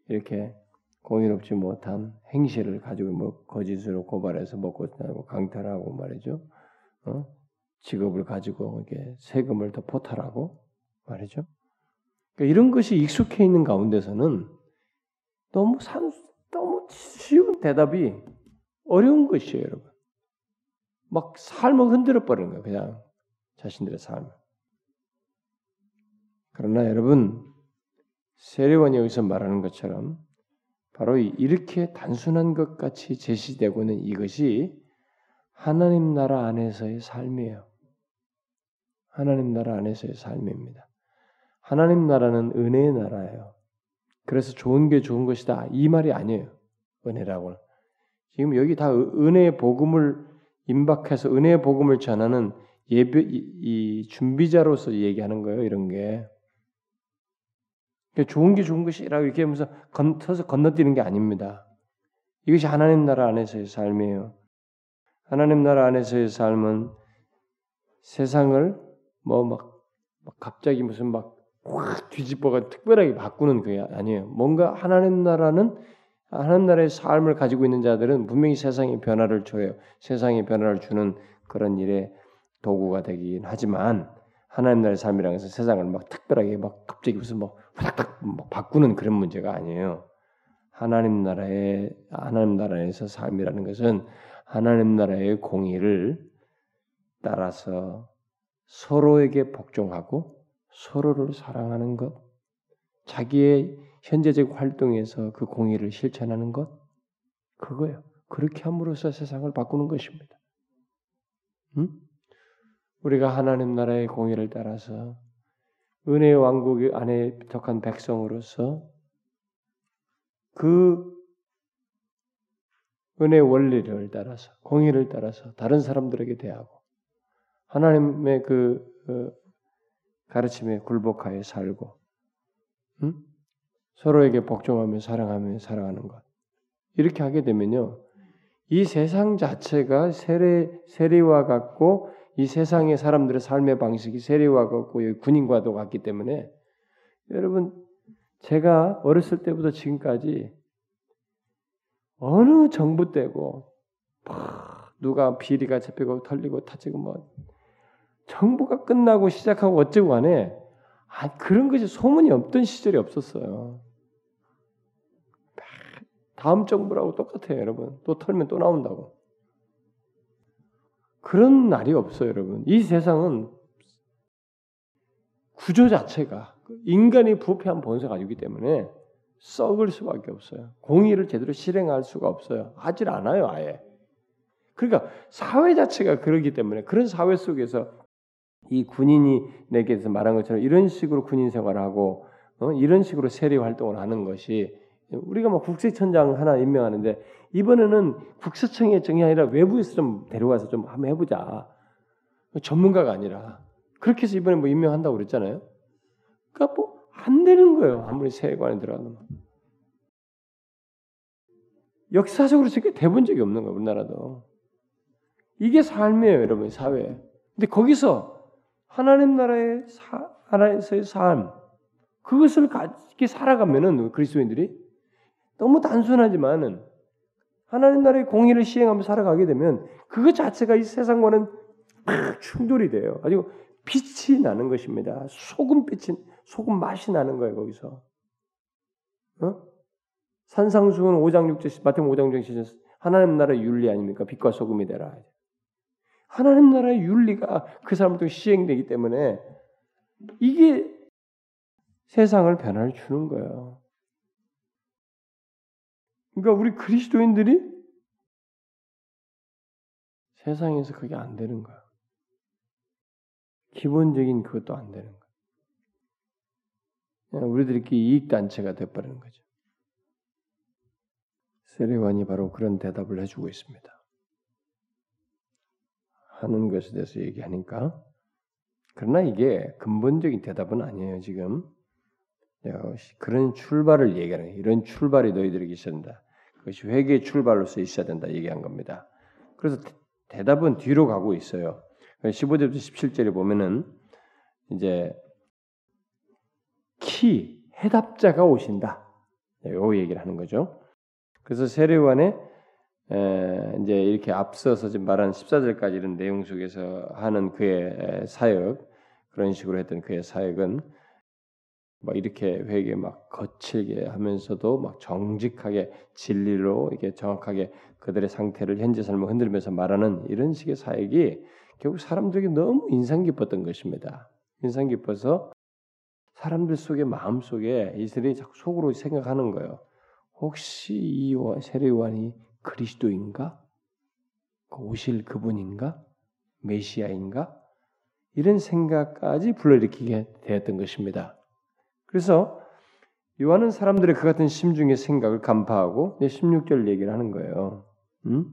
이렇게 공의롭지 못한 행실을 가지고 뭐 거짓으로 고발해서 먹고 살고 강탈하고 말이죠. 어? 직업을 가지고 이렇게 세금을 더 포탈하고 말이죠. 그러니까 이런 것이 익숙해 있는 가운데서는 너무 산, 너무 쉬운 대답이 어려운 것이에요, 여러분. 막 삶을 흔들어 버리는 거예요, 그냥 자신들의 삶을. 그러나 여러분 세례원이 여기서 말하는 것처럼 바로 이렇게 단순한 것 같이 제시되고는 이것이 하나님 나라 안에서의 삶이에요. 하나님 나라 안에서의 삶입니다. 하나님 나라는 은혜의 나라예요. 그래서 좋은 게 좋은 것이다. 이 말이 아니에요. 은혜라고. 지금 여기 다 은혜의 복음을 임박해서 은혜의 복음을 전하는 예배 이 준비자로서 얘기하는 거예요. 이런 게. 좋은 게 좋은 것이라고 이렇게 하면서 건, 서서 건너뛰는 게 아닙니다. 이것이 하나님 나라 안에서의 삶이에요. 하나님 나라 안에서의 삶은 세상을 뭐막 갑자기 무슨 막 확 뒤집어가 특별하게 바꾸는 그게 아니에요. 뭔가 하나님 나라는 하나님 나라의 삶을 가지고 있는 자들은 분명히 세상의 변화를 줘요. 세상의 변화를 주는 그런 일에 도구가 되긴 하지만 하나님 나라의 삶이라는 것은 세상을 막 특별하게 막 갑자기 무슨 뭐 후닥닥 바꾸는 그런 문제가 아니에요. 하나님 나라의 하나님 나라에서 삶이라는 것은 하나님 나라의 공의를 따라서 서로에게 복종하고 서로를 사랑하는 것, 자기의 현재적 활동에서 그 공의를 실천하는 것, 그거예요. 그렇게 함으로써 세상을 바꾸는 것입니다. 응? 우리가 하나님 나라의 공의를 따라서 은혜의 왕국 안에 속한 백성으로서 그 은혜의 원리를 따라서 공의를 따라서 다른 사람들에게 대하고 하나님의 그, 그 가르침에 굴복하여 살고 음? 서로에게 복종하며 사랑하며 살아가는 것 이렇게 하게 되면요 이 세상 자체가 세례 세례와 같고 이 세상의 사람들의 삶의 방식이 세례와 같고 군인과도 같기 때문에 여러분 제가 어렸을 때부터 지금까지 어느 정부 때고 누가 비리가 잡히고 털리고 타지고 뭐 정부가 끝나고 시작하고 어쩌고 간에 아, 그런 것이 소문이 없던 시절이 없었어요. 다음 정부라고 똑같아요, 여러분. 또 털면 또 나온다고. 그런 날이 없어요, 여러분. 이 세상은 구조 자체가 인간이 부패한 본성을 가지고 있기 때문에 썩을 수밖에 없어요. 공의를 제대로 실행할 수가 없어요. 하질 않아요, 아예. 그러니까 사회 자체가 그러기 때문에 그런 사회 속에서 이 군인이 내게서 말한 것처럼 이런 식으로 군인 생활을 하고 어? 이런 식으로 세리 활동을 하는 것이 우리가 뭐 국세청장 하나 임명하는데 이번에는 국세청의 정이 아니라 외부에서 좀 데려와서 좀 한번 해보자. 전문가가 아니라 그렇게 해서 이번에 뭐 임명한다고 그랬잖아요. 그러니까 뭐 안 되는 거예요. 아무리 세관에 들어가면 역사적으로 저게 돼본 적이 없는 거예요. 우리나라도 이게 삶이에요, 여러분 사회. 근데 거기서 하나님 나라의 사, 하나에서의 삶 그것을 가지게 살아가면은 그리스도인들이 너무 단순하지만은 하나님 나라의 공의를 시행하며 살아가게 되면 그것 자체가 이 세상과는 충돌이 돼요. 아주 빛이 나는 것입니다. 소금 빛이 소금 맛이 나는 거예요 거기서. 어? 산상수훈 5장 6절 마태복음 5장 6절 하나님 나라의 윤리 아닙니까? 빛과 소금이 되라. 하나님 나라의 윤리가 그 사람을 통 시행되기 때문에 이게 세상을 변화를 주는 거예요. 그러니까 우리 그리스도인들이 세상에서 그게 안 되는 거야. 기본적인 그것도 안 되는 거야. 우리들끼리 이익단체가 돼버리는 거죠. 세례관이 바로 그런 대답을 해주고 있습니다. 하는 것에 대해서 얘기하니까. 그러나 이게 근본적인 대답은 아니에요, 지금. 그런 출발을 얘기하는. 이런 출발이 너희들에게 있었다. 그것이 회개의 출발로서 있어야 된다 얘기한 겁니다. 그래서 대답은 뒤로 가고 있어요. 15절부터 17절에 보면은 이제 키 해답자가 오신다. 요 얘기를 하는 거죠. 그래서 세례관의 이제 이렇게 앞서서 지금 말한 14절까지 이런 내용 속에서 하는 그의 사역 그런 식으로 했던 그의 사역은 막 이렇게 회개 막 거칠게 하면서도 막 정직하게 진리로 이게 정확하게 그들의 상태를 현재 삶을 흔들면서 말하는 이런 식의 사역이 결국 사람들에게 너무 인상 깊었던 것입니다. 인상 깊어서 사람들 속에 마음 속에 이들이 자꾸 속으로 생각하는 거예요. 혹시 이 세례 요한이 그리스도인가? 그 오실 그분인가? 메시아인가? 이런 생각까지 불러일으키게 되었던 것입니다. 그래서 요한은 사람들의 그 같은 심중의 생각을 간파하고 16절 얘기를 하는 거예요. 음?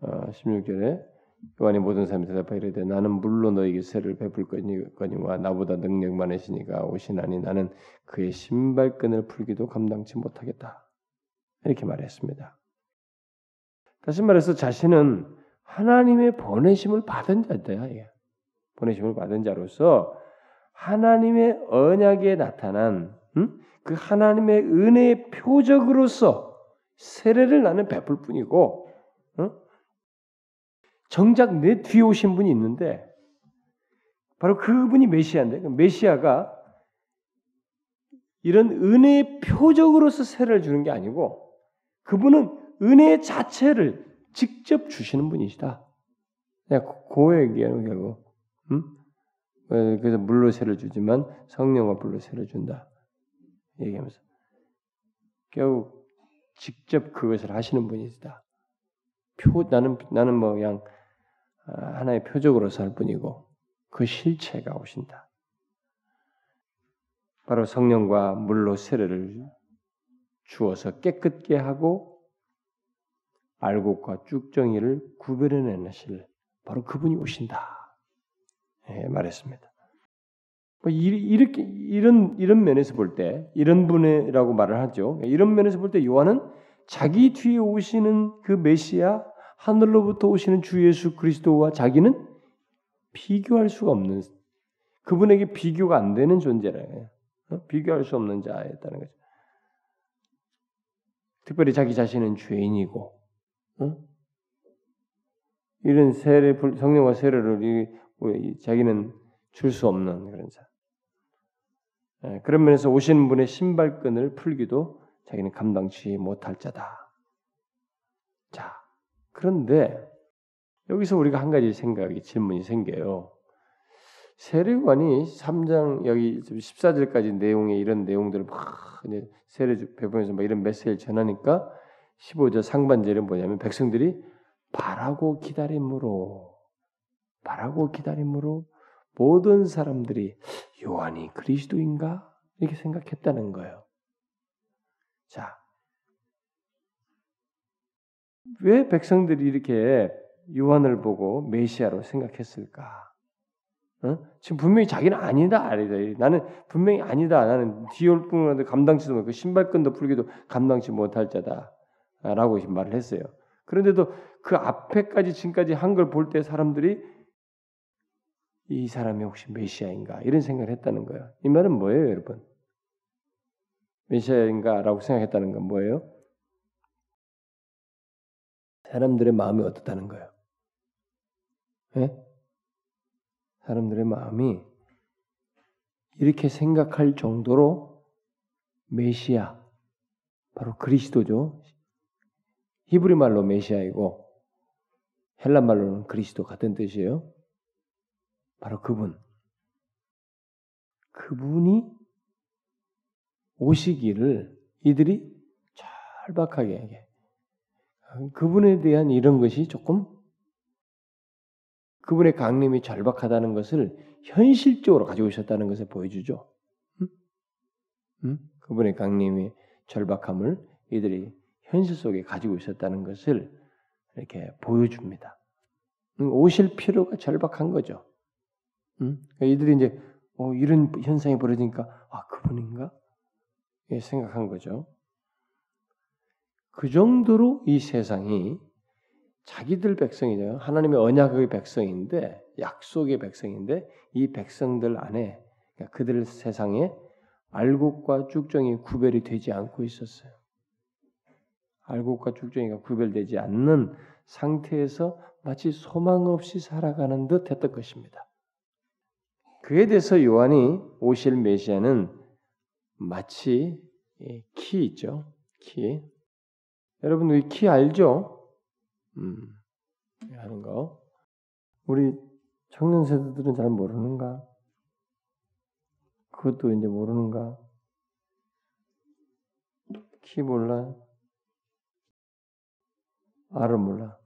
어, 16절에 요한이 모든 사람이 대답하여 이르되 나는 물로 너에게 세를 베풀 거니와 나보다 능력 많으시니가 오시나니 나는 그의 신발끈을 풀기도 감당치 못하겠다. 이렇게 말했습니다. 다시 말해서 자신은 하나님의 보내심을 받은 자다. 보내심을 받은 자로서 하나님의 언약에 나타난 음? 그 하나님의 은혜의 표적으로서 세례를 나는 베풀 뿐이고 어? 정작 내 뒤에 오신 분이 있는데 바로 그분이 메시아인데 그 메시아가 이런 은혜의 표적으로서 세례를 주는 게 아니고 그분은 은혜 자체를 직접 주시는 분이시다. 고 얘기하는 결국 음? 어, 그래서 물로 세를 주지만 성령과 불로 세를 준다. 얘기하면서 결국 직접 그것을 하시는 분이다. 표 나는 나는 뭐 그냥 아, 하나의 표적으로 살 뿐이고 그 실체가 오신다. 바로 성령과 물로 세례를 주어서 깨끗게 하고 알곡과 쭉정이를 구별해내실 바로 그분이 오신다. 예, 말했습니다. 뭐 이렇게 이런 이런 면에서 볼 때 이런 분이라고 말을 하죠. 이런 면에서 볼 때 요한은 자기 뒤에 오시는 그 메시아 하늘로부터 오시는 주 예수 그리스도와 자기는 비교할 수가 없는 그분에게 비교가 안 되는 존재라요. 어? 비교할 수 없는 자였다는 거죠. 특별히 자기 자신은 죄인이고 어? 이런 세례 성령과 세례를 자기는 줄 수 없는 그런 자. 예, 그런 면에서 오시는 분의 신발끈을 풀기도 자기는 감당치 못할 자다. 자, 그런데 여기서 우리가 한 가지 생각이 질문이 생겨요. 세례관이 3장 여기 14절까지 내용에 이런 내용들을 막 세례 배분에서 막 이런 메시지를 전하니까 15절 상반절은 뭐냐면 백성들이 바라고 기다림으로 바라고 기다림으로 모든 사람들이 요한이 그리스도인가 이렇게 생각했다는 거예요. 자, 왜 백성들이 이렇게 요한을 보고 메시아로 생각했을까? 어? 지금 분명히 자기는 아니다, 아니다. 나는 분명히 아니다. 나는 뒤올 뿐이라도 감당치도 못그 신발끈도 풀기도 감당치 못할 자다 라고 말을 했어요. 그런데도 그 앞에까지 지금까지 한 걸 볼 때 사람들이 이 사람이 혹시 메시아인가 이런 생각을 했다는 거예요. 이 말은 뭐예요, 여러분? 메시아인가라고 생각했다는 건 뭐예요? 사람들의 마음이 어떻다는 거예요? 예? 사람들의 마음이 이렇게 생각할 정도로 메시아, 바로 그리스도죠. 히브리 말로 메시아이고 헬란 말로는 그리스도 같은 뜻이에요. 바로 그분. 그분이 오시기를 이들이 절박하게 그분에 대한 이런 것이 조금 그분의 강림이 절박하다는 것을 현실적으로 가지고 있었다는 것을 보여주죠. 음? 음? 그분의 강림이 절박함을 이들이 현실 속에 가지고 있었다는 것을 이렇게 보여줍니다. 음, 오실 필요가 절박한 거죠. 음? 이들이 이제 어, 이런 현상이 벌어지니까 아 그분인가? 예, 생각한 거죠. 그 정도로 이 세상이 자기들 백성이죠. 하나님의 언약의 백성인데 약속의 백성인데 이 백성들 안에 그러니까 그들 세상에 알곡과 쭉정이 구별이 되지 않고 있었어요. 알곡과 쭉정이가 구별되지 않는 상태에서 마치 소망 없이 살아가는 듯 했던 것입니다. 그에 대해서 요한이 오실 메시아는 마치 키 있죠. 키. 여러분 우리 키 알죠? 음, 하는 거. 우리 청년 세대들은 잘 모르는가? 그것도 이제 모르는가? 키 몰라? 알을 몰라?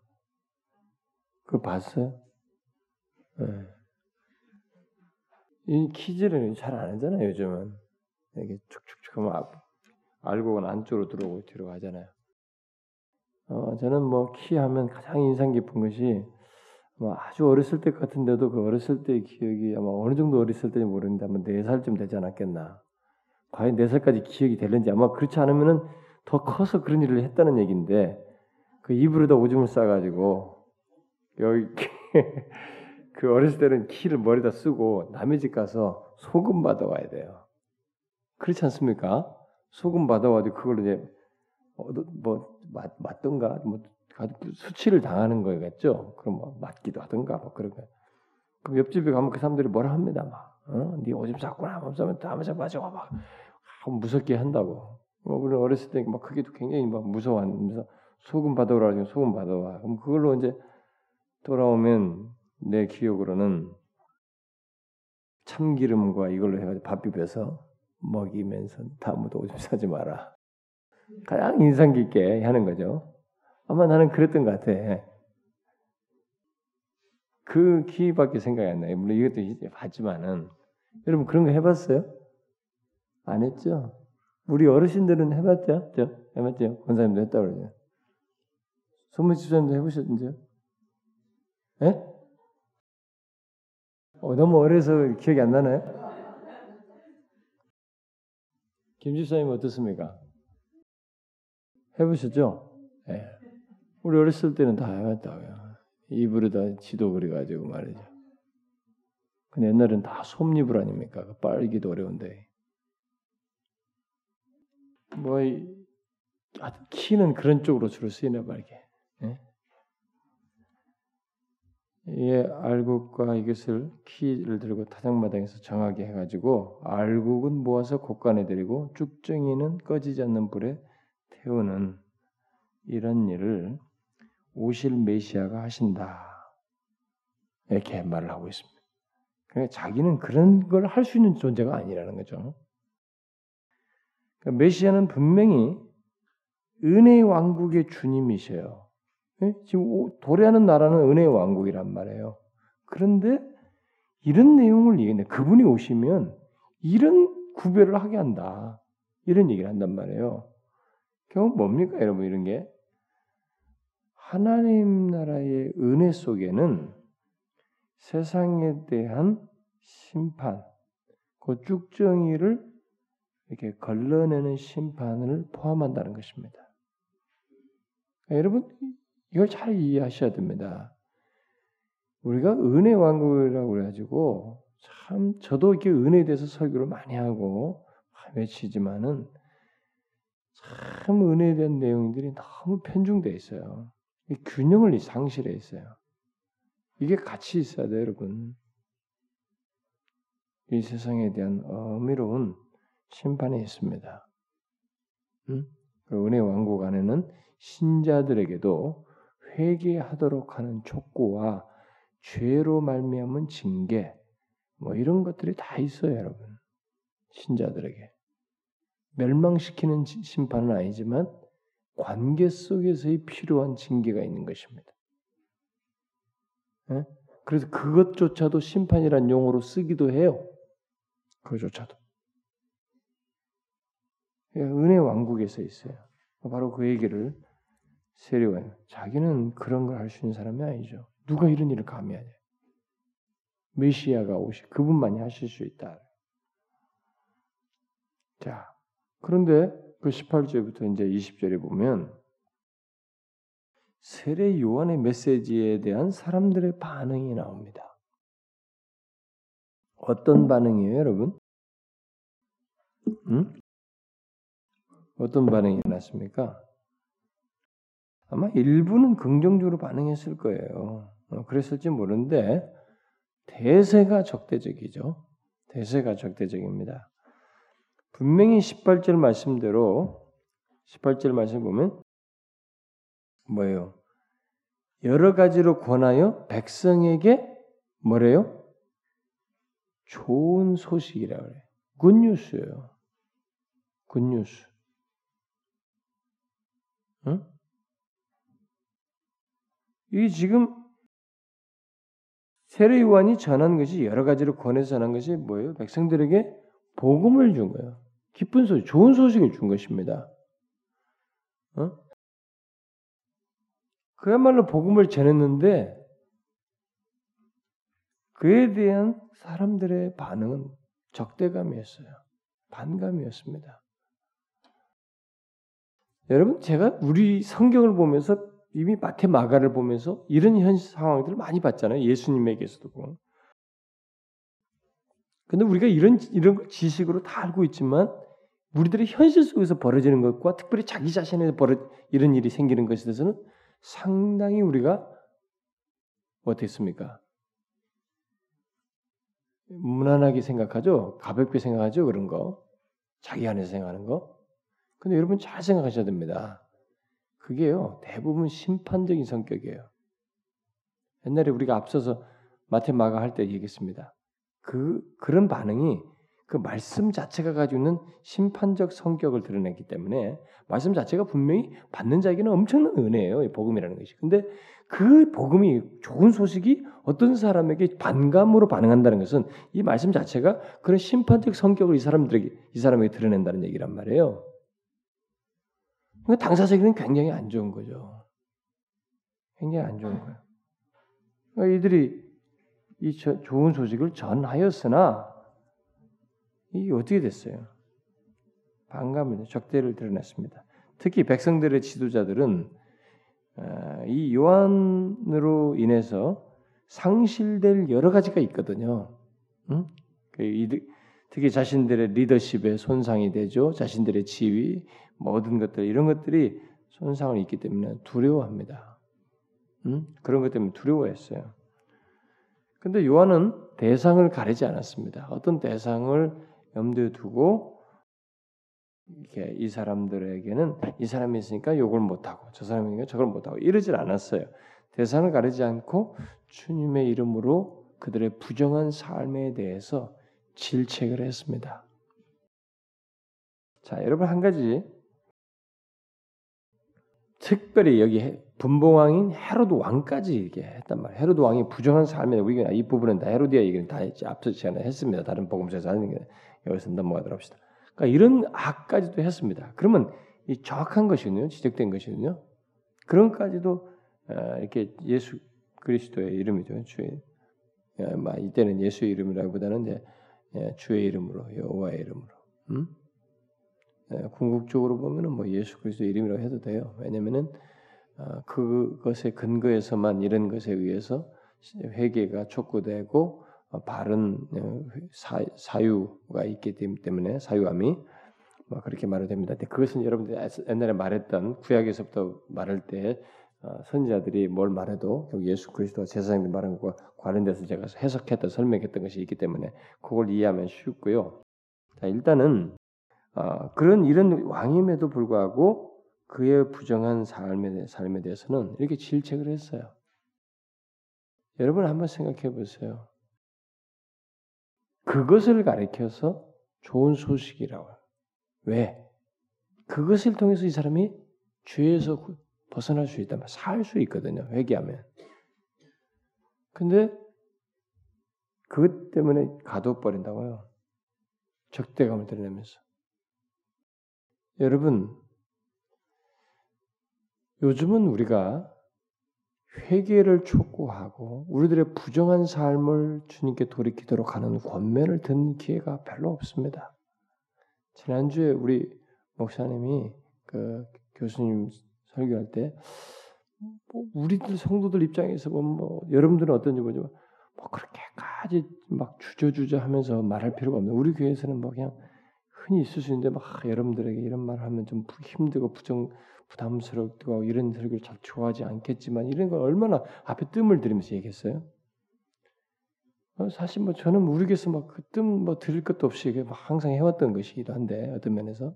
그거 봤어요? 네. 이 키즈를 잘안 하잖아요, 요즘은. 이게 축축축 하면 알고는 안쪽으로 들어오고 뒤로 가잖아요. 어, 저는 뭐 키 하면 가장 인상 깊은 것이 뭐 아주 어렸을 때 같은데도 그 어렸을 때의 기억이 아마 어느 정도 어렸을 때인지 모르는데 아마 네 살쯤 되지 않았겠나. 과연 네 살까지 기억이 되는지 아마 그렇지 않으면은 더 커서 그런 일을 했다는 얘기인데 그 입으로다 오줌을 싸가지고 여기 그 어렸을 때는 키를 머리다 쓰고 남의 집 가서 소금 받아와야 돼요. 그렇지 않습니까? 소금 받아와도 그걸로 이제 뭐 맞, 맞던가 뭐 수치를 당하는 거겠죠. 그럼 뭐 맞기도 하던가 뭐 그런 거. 그럼 옆집에 가면 그 사람들이 뭐라 합니다 막. 어? 네 오줌 쌌구나. 하면서 다음에 맞아 막 무섭게 한다고. 뭐 우리 어렸을 때 막 그게도 굉장히 막 무서워하면서 소금 받아오라 소금 받아와. 그럼 그걸로 이제 돌아오면 내 기억으로는 참기름과 이걸로 해가지고 밥 비벼서 먹이면서 다음부터 오줌 싸지 마라. 가장 인상 깊게 하는 거죠. 아마 나는 그랬던 것 같아. 그 기밖에 생각이 안 나요. 물론 이것도 봤지만은 여러분 그런 거 해봤어요? 안 했죠? 우리 어르신들은 해봤죠? 저 해봤죠? 권사님도 했다 그러죠. 소문 집사님도 해보셨는지요? 예? 어, 너무 어려서 기억이 안 나나요? 김 집사님 어떻습니까? 해보셨죠? 예. 우리 어렸을 때는 다 해봤다고요. 입으로다 지도 그려가지고 말이죠. 근데 옛날엔 다 솜잎을 아닙니까? 그 빨기도 어려운데. 뭐, 키는 그런 쪽으로 주로 쓰이나 봐, 이게. 예? 예, 알곡과 이것을 키를 들고 타작마당에서 정하게 해가지고 알곡은 모아서 곡간에 들이고 쭉정이는 꺼지지 않는 불에 태우는 이런 일을 오실 메시아가 하신다. 이렇게 말을 하고 있습니다. 그러니까 자기는 그런 걸 할 수 있는 존재가 아니라는 거죠. 그러니까 메시아는 분명히 은혜의 왕국의 주님이셔요. 예? 지금 도래하는 나라는 은혜의 왕국이란 말이에요. 그런데 이런 내용을 얘기해. 그분이 오시면 이런 구별을 하게 한다. 이런 얘기를 한단 말이에요. 결국 뭡니까, 여러분, 이런 게? 하나님 나라의 은혜 속에는 세상에 대한 심판, 그 쭉정이를 이렇게 걸러내는 심판을 포함한다는 것입니다. 그러니까 여러분, 이걸 잘 이해하셔야 됩니다. 우리가 은혜 왕국이라고 그래가지고 참 저도 이렇게 은혜에 대해서 설교를 많이 하고 외치지만은 참 은혜에 대한 내용들이 너무 편중돼 있어요. 균형을 상실해 있어요. 이게 같이 있어야 돼요, 여러분. 이 세상에 대한 어미로운 심판이 있습니다. 음? 은혜 왕국 안에는 신자들에게도 회개하도록 하는 촉구와 죄로 말미암은 징계, 뭐 이런 것들이 다 있어요, 여러분. 신자들에게. 멸망시키는 심판은 아니지만 관계 속에서의 필요한 징계가 있는 것입니다. 네? 그래서 그것조차도 심판이란 용어로 쓰기도 해요. 그것조차도. 은혜 왕국에서 있어요. 바로 그 얘기를 세례원 자기는 그런 걸 할 수 있는 사람이 아니죠. 누가 이런 일을 감히 하냐? 메시아가 오시 그분만이 하실 수 있다. 자, 그런데 그 18절부터 이제 20절에 보면 세례 요한의 메시지에 대한 사람들의 반응이 나옵니다. 어떤 반응이에요, 여러분? 응? 어떤 반응이 났습니까? 아마 일부는 긍정적으로 반응했을 거예요. 어, 그랬을지 모르는데 대세가 적대적이죠. 대세가 적대적입니다. 분명히 18절 말씀대로 18절 말씀 보면 뭐예요? 여러 가지로 권하여 백성에게 뭐래요? 좋은 소식이라 그래. 굿뉴스예요. 굿뉴스. 응? 이 지금 세례 요한이 전한 것이 여러 가지로 권해서 전한 것이 뭐예요? 백성들에게 복음을 준 거예요. 기쁜 소식, 좋은 소식을 준 것입니다. 어? 그야말로 복음을 전했는데 그에 대한 사람들의 반응은 적대감이었어요. 반감이었습니다. 여러분, 제가 우리 성경을 보면서 이미 마태 마가를 보면서 이런 현 상황들을 많이 봤잖아요. 예수님에게서도. 근데 우리가 이런 이런 지식으로 다 알고 있지만 우리들의 현실 속에서 벌어지는 것과 특별히 자기 자신에 벌어 이런 일이 생기는 것에 대해서는 상당히 우리가 어떻습니까? 무난하게 생각하죠. 가볍게 생각하죠. 그런 거. 자기 안에서 생각하는 거. 근데 여러분 잘 생각하셔야 됩니다. 그게요. 대부분 심판적인 성격이에요. 옛날에 우리가 앞서서 마테마가 할 때 얘기했습니다. 그 그런 반응이 그 말씀 자체가 가지고 있는 심판적 성격을 드러내기 때문에 말씀 자체가 분명히 받는 자에게는 엄청난 은혜예요. 복음이라는 것이. 근데 그 복음이 좋은 소식이 어떤 사람에게 반감으로 반응한다는 것은 이 말씀 자체가 그런 심판적 성격을 이 사람들에게 이 사람에게 드러낸다는 얘기란 말이에요. 그러니까 당사자에게는 굉장히 안 좋은 거죠. 굉장히 안 좋은 거예요. 그러니까 이들이 이 좋은 소식을 전하였으나 이게 어떻게 됐어요? 반감을 적대를 드러냈습니다. 특히 백성들의 지도자들은 어, 이 요한으로 인해서 상실될 여러 가지가 있거든요. 응? 그 특히 자신들의 리더십에 손상이 되죠. 자신들의 지위, 모든 것들 이런 것들이 손상을 입기 때문에 두려워합니다. 응? 그런 것 때문에 두려워했어요. 근데 요한은 대상을 가리지 않았습니다. 어떤 대상을 염두에 두고 이렇게 이 사람들에게는 이 사람이 있으니까 욕을 못하고 저 사람이니까 저걸 못하고 이러질 않았어요. 대상을 가리지 않고 주님의 이름으로 그들의 부정한 삶에 대해서 질책을 했습니다. 자, 여러분 한 가지 특별히 여기 분봉왕인 헤로드 왕까지 이게 했단 말이에요. 헤로드 왕이 부정한 삶에 우리가 이 부분은 다 헤로디아 얘기는 다 앞서 시간에 했습니다. 다른 복음서에서 하는 게 여기서 넘어가도록 합시다. 그러니까 이런 악까지도 했습니다. 그러면 이 정확한 것이거든요. 지적된 것이거든요. 그런까지도 어, 이렇게 예수 그리스도의 이름이죠. 주의 뭐 이때는 예수의 이름이라기보다는 이제 예, 주의 이름으로 여호와의 이름으로. 음? 예, 궁극적으로 보면은 뭐 예수 그리스도 이름이라고 해도 돼요. 왜냐면은 어, 그것의 근거에서만 이런 것에 의해서 회개가 촉구되고 어, 바른 어, 사유가 있기 때문에 사유함이 뭐 그렇게 말을 됩니다. 그것은 여러분들 옛날에 말했던 구약에서부터 말할 때 어, 선지자들이 뭘 말해도 예수 그리스도와 제사장들 말한 것과 관련돼서 제가 해석했던 설명했던 것이 있기 때문에 그걸 이해하면 쉽고요. 자, 일단은 그런 이런 왕임에도 불구하고 그의 부정한 삶에, 삶에 대해서는 이렇게 질책을 했어요. 여러분 한번 생각해 보세요. 그것을 가리켜서 좋은 소식이라고. 왜? 그것을 통해서 이 사람이 죄에서 벗어날 수 있다. 살 수 있거든요. 회개하면. 근데 그것 때문에 가둬버린다고요. 적대감을 드러내면서. 여러분, 요즘은 우리가 회개를 촉구하고 우리들의 부정한 삶을 주님께 돌이키도록 하는 권면을 듣는 기회가 별로 없습니다. 지난주에 우리 목사님이 그 교수님 설교할 때 뭐 우리들 성도들 입장에서 보면 뭐 여러분들은 어떤지 모르지만 뭐 그렇게까지 막 주저주저 하면서 말할 필요가 없는 우리 교회에서는 뭐 그냥 흔히 있을 수 있는데 막 여러분들에게 이런 말 하면 좀 힘들고 부정 부담스럽고 이런 설교를 잘 좋아하지 않겠지만 이런 걸 얼마나 앞에 뜸을 들이면서 얘기했어요. 어, 사실 뭐 저는 교회에서 막그뜸뭐 들을 것도 없이 막 항상 해왔던 것이기도 한데 어떤 면에서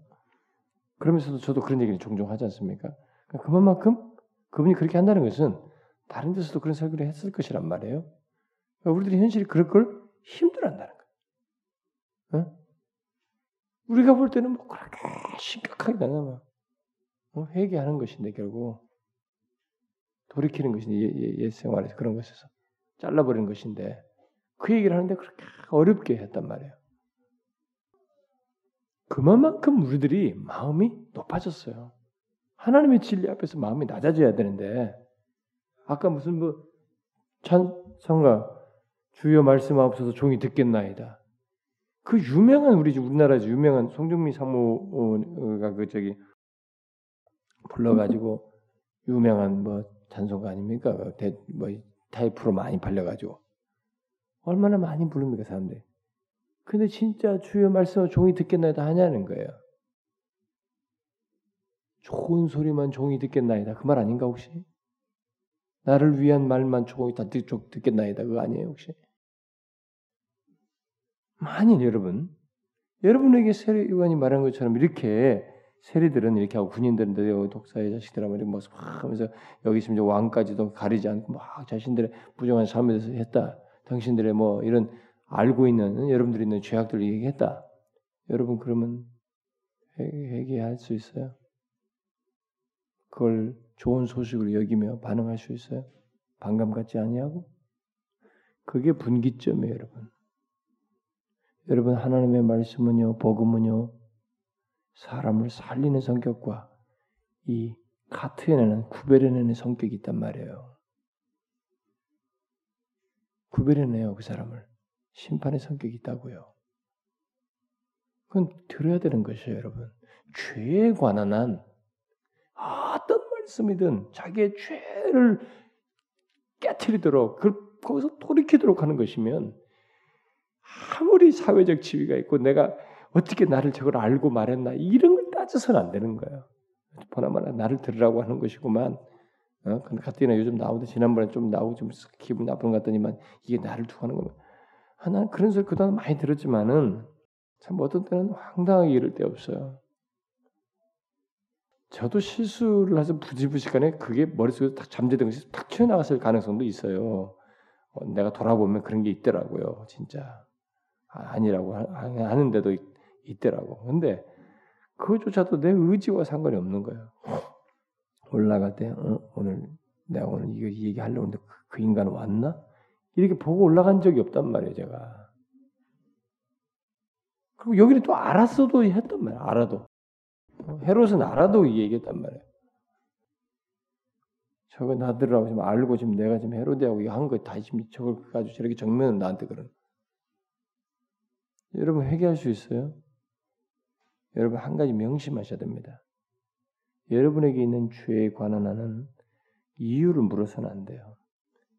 그러면서도 저도 그런 얘기를 종종 하지 않습니까? 그러니까 그만큼 그분이 그렇게 한다는 것은 다른 데서도 그런 설교를 했을 것이란 말이에요. 그러니까 우리들이 현실이 그럴 걸 힘들어한다는 거예요. 어? 우리가 볼 때는 뭐 그렇게 심각하게 나가 막 어? 회개하는 것인데 결국 돌이키는 것인데 옛, 옛 생활에서 그런 것에서 잘라버리는 것인데 그 얘기를 하는데 그렇게 어렵게 했단 말이에요. 그만큼 우리들이 마음이 높아졌어요. 하나님의 진리 앞에서 마음이 낮아져야 되는데 아까 무슨 뭐 찬성가 주여 말씀하옵소서 종이 듣겠나이다. 그 유명한 우리 우리나라에서 유명한 송정미 사모가 그 저기 불러가지고 유명한 뭐 찬송가 아닙니까? 그 대, 뭐 타이프로 많이 팔려가지고 얼마나 많이 부릅니까 사람들이? 근데 진짜 주여 말씀을 종이 듣겠나이다 하냐는 거예요. 좋은 소리만 종이 듣겠나이다. 그 말 아닌가 혹시? 나를 위한 말만 종이 다 듣, 듣겠나이다. 그거 아니에요 혹시? 만일 여러분, 여러분에게 세례요한이 말한 것처럼 이렇게 세리들은 이렇게 하고 군인들은 독사의 자식들하고 막 하면서 여기 심지어 왕까지도 가리지 않고 막 자신들의 부정한 삶에 대해서 했다. 당신들의 뭐 이런 알고 있는 여러분들이 있는 죄악들을 얘기했다. 여러분 그러면 회개할 수 있어요? 그걸 좋은 소식으로 여기며 반응할 수 있어요? 반감 갖지 아니하고? 그게 분기점이에요, 여러분. 여러분 하나님의 말씀은요, 복음은요, 사람을 살리는 성격과 이 카트해내는 구별해내는 성격이 있단 말이에요. 구별해내요 그 사람을 심판의 성격이 있다고요. 그건 들어야 되는 것이에요, 여러분. 죄에 관한 한 어떤 말씀이든 자기의 죄를 깨뜨리도록 그 거기서 돌이키도록 하는 것이면 아무리 사회적 지위가 있고 내가 어떻게 나를 저걸 알고 말했나 이런 걸 따져서는 안 되는 거예요. 보나마나 나를 들으라고 하는 것이구만. 어? 근데 가뜩이나 요즘 나오도 지난번에 좀 나오고 좀 기분 나쁜 것 같더니만 이게 나를 두고 하는 거면 아, 나는 그런 소리 그동안 많이 들었지만은 참 어떤 때는 황당하게 이럴 때 없어요. 저도 실수를 해서 부지부식간에 그게 머릿속에 딱 잠재된 것이 탁 튀어나갔을 가능성도 있어요. 어, 내가 돌아보면 그런 게 있더라고요, 진짜. 아, 아니라고 하는데도 있더라고. 근데 그것조차도 내 의지와 상관이 없는 거예요. 올라갈 때 어, 오늘 내가 오늘 이거 얘기 하려고 했는데 그, 그 인간은 왔나? 이렇게 보고 올라간 적이 없단 말이에요, 제가. 그리고 여기는 또 알았어도 했단 말이에요, 알아도. 어, 헤롯은 알아도 얘기했단 말이에요. 저거 나들라고 지금 알고 지금 내가 지금 헤로데하고 이거 한거다 지금 저걸 가지고 저렇게 정면은 나한테 그런. 여러분 회개할 수 있어요? 여러분 한 가지 명심하셔야 됩니다. 여러분에게 있는 죄에 관한 하는 이유를 물어서는 안 돼요.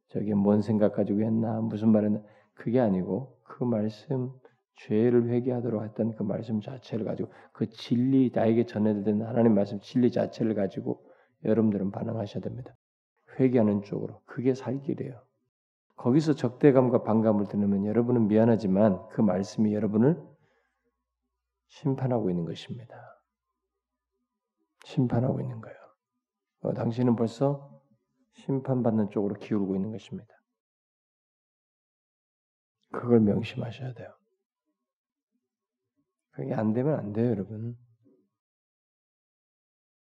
저게 뭔 생각 가지고 했나 무슨 말했나 그게 아니고 그 말씀 죄를 회개하도록 했던 그 말씀 자체를 가지고 그 진리 나에게 전해드린 하나님 말씀 진리 자체를 가지고 여러분들은 반응하셔야 됩니다. 회개하는 쪽으로 그게 살 길이에요. 거기서 적대감과 반감을 드으면 여러분은 미안하지만 그 말씀이 여러분을 심판하고 있는 것입니다. 심판하고 있는 거예요. 어, 당신은 벌써 심판받는 쪽으로 기울고 있는 것입니다. 그걸 명심하셔야 돼요. 그게 안 되면 안 돼요, 여러분.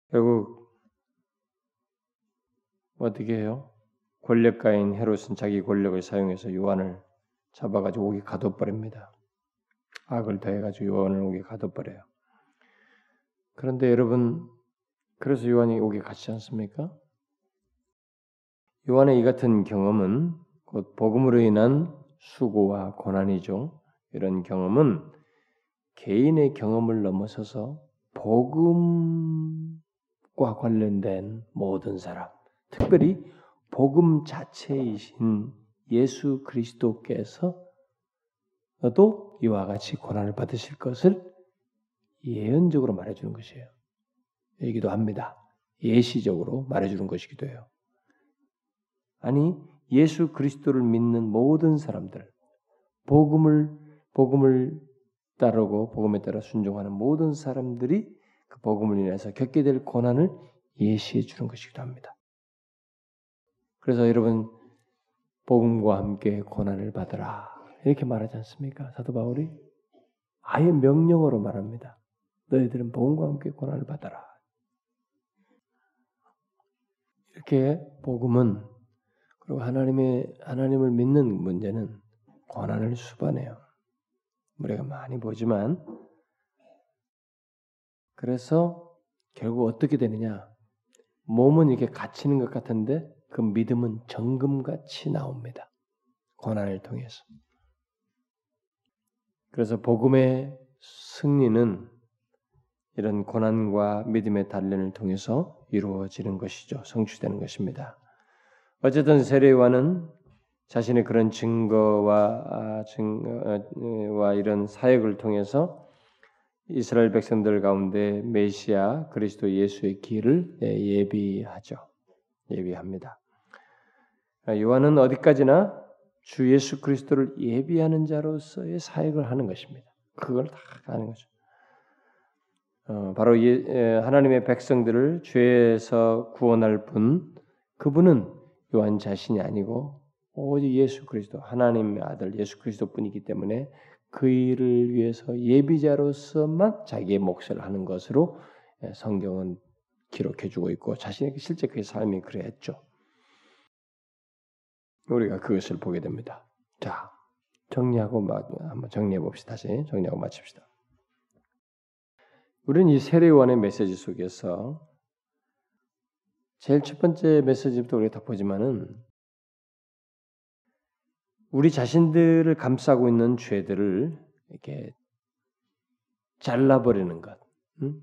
결국 어떻게 해요? 권력가인 헤롯은 자기 권력을 사용해서 요한을 잡아가지고 옥에 가둬버립니다. 악을 더해가지고 요한을 옥에 가둬버려요. 그런데 여러분, 그래서 요한이 옥에 갇지 않습니까? 요한의 이 같은 경험은 곧 복음으로 인한 수고와 고난이죠. 이런 경험은 개인의 경험을 넘어서서 복음과 관련된 모든 사람, 특별히 복음 자체이신 예수 그리스도께서 도 이와 같이 고난을 받으실 것을 예언적으로 말해주는 것이에요. 얘기도 합니다. 예시적으로 말해주는 것이기도 해요. 아니 예수 그리스도를 믿는 모든 사람들, 복음을 복음을 따르고 복음에 따라 순종하는 모든 사람들이 그 복음을 인해서 겪게 될 고난을 예시해 주는 것이기도 합니다. 그래서 여러분 복음과 함께 고난을 받으라 이렇게 말하지 않습니까? 사도 바울이 아예 명령어로 말합니다. 너희들은 복음과 함께 고난을 받아라. 이렇게 복음은 그리고 하나님의 하나님을 믿는 문제는 고난을 수반해요. 우리가 많이 보지만 그래서 결국 어떻게 되느냐? 몸은 이렇게 갇히는 것 같은데 그 믿음은 정금같이 나옵니다. 고난을 통해서. 그래서 복음의 승리는 이런 고난과 믿음의 단련을 통해서 이루어지는 것이죠. 성취되는 것입니다. 어쨌든 세례와는 자신의 그런 증거와 아, 증와 이런 사역을 통해서 이스라엘 백성들 가운데 메시아 그리스도 예수의 길을 예, 예비하죠. 예비합니다. 아, 요한은 어디까지나 주 예수 그리스도를 예비하는 자로서의 사역을 하는 것입니다. 그걸 다 하는 거죠. 어, 바로 예, 하나님의 백성들을 죄에서 구원할 분, 그분은 요한 자신이 아니고 오직 예수 그리스도 하나님의 아들 예수 그리스도뿐이기 때문에 그 일을 위해서 예비자로서만 자기의 몫을 하는 것으로 예, 성경은 기록해주고 있고 자신의 실제 그의 삶이 그랬죠. 우리가 그것을 보게 됩니다. 자 정리하고 한번 정리해 봅시다. 다시 정리하고 마칩시다. 우리는 이 세례요한의 메시지 속에서 제일 첫 번째 메시지부터 우리가 다 보지만은 우리 자신들을 감싸고 있는 죄들을 이렇게 잘라버리는 것. 응?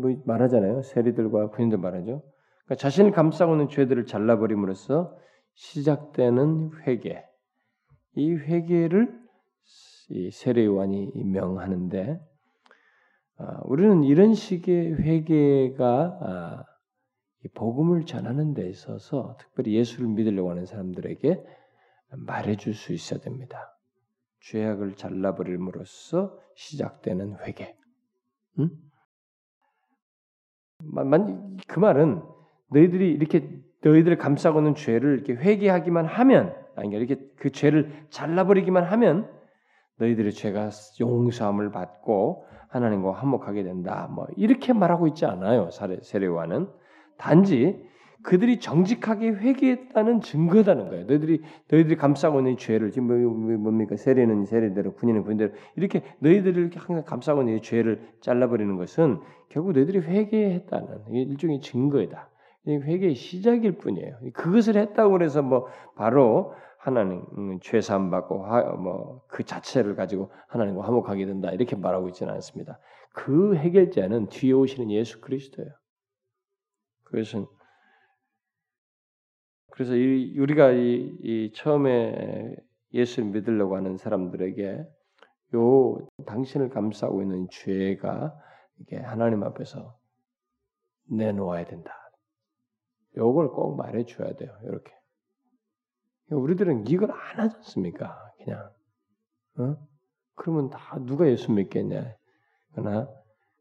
뭐 말하잖아요. 세리들과 군인들 말하죠. 그러니까 자신을 감싸고 있는 죄들을 잘라버림으로써 시작되는 회개. 이 회개를 이 세례 요한이 명하는데 아, 우리는 이런 식의 회개가 아, 복음을 전하는 데 있어서 특별히 예수를 믿으려고 하는 사람들에게 말해줄 수 있어야 됩니다. 죄악을 잘라버림으로써 시작되는 회개. 응? 그 말은 너희들이 이렇게 너희들을 감싸고 있는 죄를 이렇게 회개하기만 하면 아니 이렇게 그 죄를 잘라버리기만 하면 너희들의 죄가 용서함을 받고 하나님과 화목하게 된다. 뭐 이렇게 말하고 있지 않아요. 세례와는 단지 그들이 정직하게 회개했다는 증거다는 거예요. 너희들이 너희들이 감싸고 있는 죄를 지금 뭐, 뭐, 뭡니까 세례는 세례대로 군인은 군인대로 이렇게 너희들을 항상 감싸고 있는 죄를 잘라버리는 것은 결국 너희들이 회개했다는 일종의 증거이다. 회개의 시작일 뿐이에요. 그것을 했다고 해서 뭐 바로 하나님 음, 죄사함 받고 뭐 그 자체를 가지고 하나님과 화목하게 된다 이렇게 말하고 있지는 않습니다. 그 해결자는 뒤에 오시는 예수 그리스도예요. 그것은 그래서 이, 우리가 이, 이 처음에 예수를 믿으려고 하는 사람들에게 요 당신을 감싸고 있는 죄가 이게 하나님 앞에서 내놓아야 된다. 요걸 꼭 말해 줘야 돼요. 이렇게. 우리들은 이걸 안 하지 않습니까? 그냥. 어? 그러면 다 누가 예수 믿겠냐? 그러나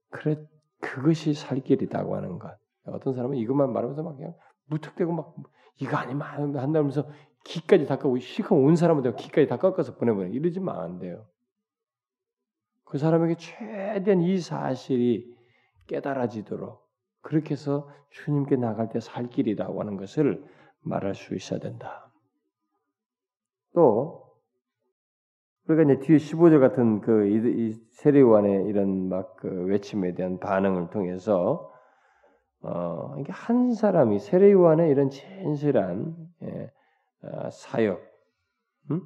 그래 그것이 살 길이다고 하는 것. 어떤 사람은 이것만 말하면서 막 그냥 무턱대고 막 이거 아니면 한다면서 기까지 닦아고 시커 온 사람한테 기까지 다 깎아서 보내버려 이러지만 안 돼요. 그 사람에게 최대한 이 사실이 깨달아지도록 그렇게 해서 주님께 나갈 때 살 길이라고 하는 것을 말할 수 있어야 된다. 또 우리가 이제 뒤에 15절 같은 그 세례요한의 이런 막 그 외침에 대한 반응을 통해서 어, 이게 한 사람이 세례 요한의 이런 진실한 예, 어, 사역, 음?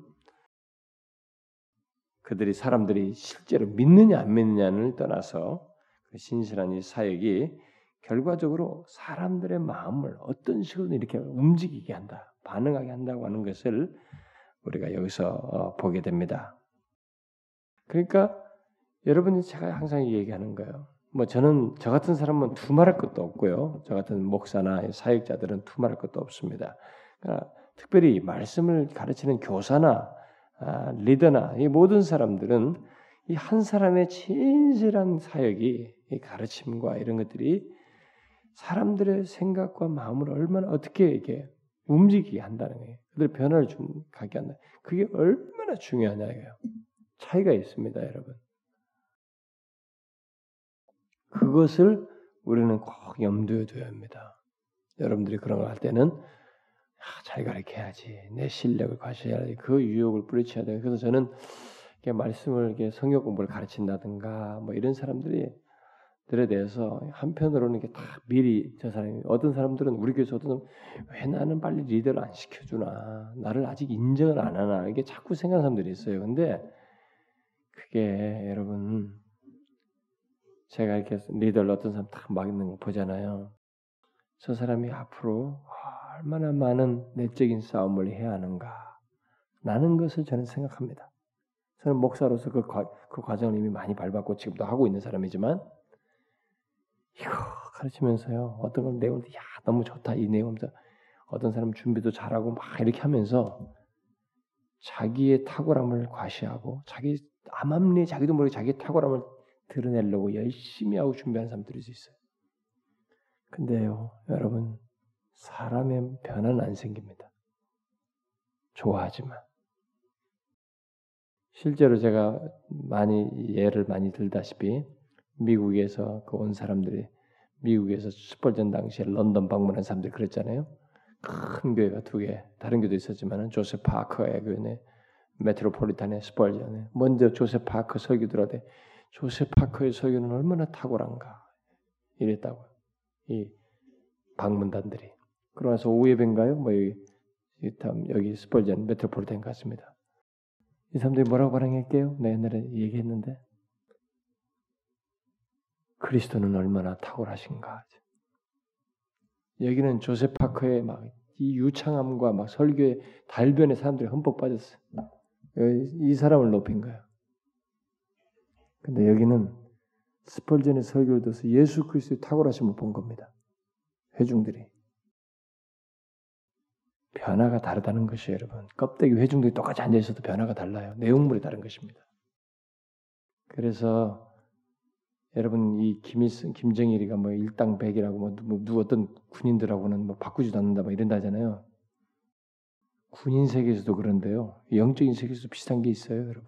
그들이 사람들이 실제로 믿느냐 안 믿느냐를 떠나서 그 신실한 이 사역이 결과적으로 사람들의 마음을 어떤 식으로 이렇게 움직이게 한다, 반응하게 한다고 하는 것을 우리가 여기서 어, 보게 됩니다. 그러니까 여러분이 제가 항상 얘기하는 거예요. 뭐 저는 저 같은 사람은 두말할 것도 없고요. 저 같은 목사나 사역자들은 두말할 것도 없습니다. 그러니까 특별히 말씀을 가르치는 교사나 아, 리더나 이 모든 사람들은 이 한 사람의 진실한 사역이 이 가르침과 이런 것들이 사람들의 생각과 마음을 얼마나 어떻게 이게 움직이게 한다는 거예요. 그들 변화를 좀 가게 한다. 그게 얼마나 중요하냐 이거예요. 차이가 있습니다, 여러분. 그것을 우리는 꼭 염두에 둬야 합니다. 여러분들이 그런 걸 할 때는 아, 잘 가르쳐야지, 내 실력을 과시해야지, 그 유혹을 뿌리쳐야 돼. 그래서 저는 말씀을 이렇게 성역 공부를 가르친다든가 뭐 이런 사람들이 들에 대해서 한편으로는 이게 다 미리 저 사람이 어떤 사람들은 우리 교회에서 어떤 왜 나는 빨리 리더를 안 시켜주나 나를 아직 인정을 안 하나 이게 자꾸 생각하는 사람들이 있어요. 근데 그게 여러분 제가 이렇게 리더를 어떤 사람 딱막 있는 거 보잖아요. 저 사람이 앞으로 얼마나 많은 내적인 싸움을 해야 하는가 라는 것을 저는 생각합니다. 저는 목사로서 그, 과, 그 과정을 이미 많이 밟았고 지금도 하고 있는 사람이지만 이거 가르치면서요 어떤 걸 내용을 야 너무 좋다 이 내용 어떤 사람 준비도 잘하고 막 이렇게 하면서 자기의 탁월함을 과시하고 자기 암암리 자기도 모르게 자기의 탁월함을 드러내려고 열심히 하고 준비하는 사람들이 있어요. 근데요, 여러분, 사람의 변화는 안 생깁니다. 좋아하지만. 실제로 제가 많이 예를 많이 들다시피 미국에서 그 온 사람들이 미국에서 슈퍼전 당시에 런던 방문한 사람들이 그랬잖아요. 큰 교회가 두 개, 다른 교도 있었지만은 조셉 파커의 교회 메트로폴리탄의 스펄전에 먼저 조셉 파커 설교 들어대 조셉 파커의 설교는 얼마나 탁월한가 이랬다고 이 방문단들이 그러면서 오후예배인가요? 뭐 여기 여기 스펄전 메트로폴리탄 갔습니다. 이 사람들이 뭐라고 반응할게요? 내 옛날에 얘기했는데 그리스도는 얼마나 탁월하신가. 여기는 조셉 파커의 막 이 유창함과 막 설교의 달변에 사람들이 흠뻑 빠졌어요. 이 사람을 높인 거예요. 근데 여기는 스펄전의 설교를 들어서 예수 그리스도의 탁월하심을 본 겁니다. 회중들이. 변화가 다르다는 것이에요, 여러분. 껍데기 회중들이 똑같이 앉아 있어도 변화가 달라요. 내용물이 다른 것입니다. 그래서 여러분 이 김일성, 김정일이가 뭐 일당백이라고 뭐 누구, 누구 어떤 군인들하고는 뭐 바꾸지도 않는다 뭐 이런다 하잖아요. 군인 세계에서도 그런데요. 영적인 세계에서도 비슷한 게 있어요, 여러분.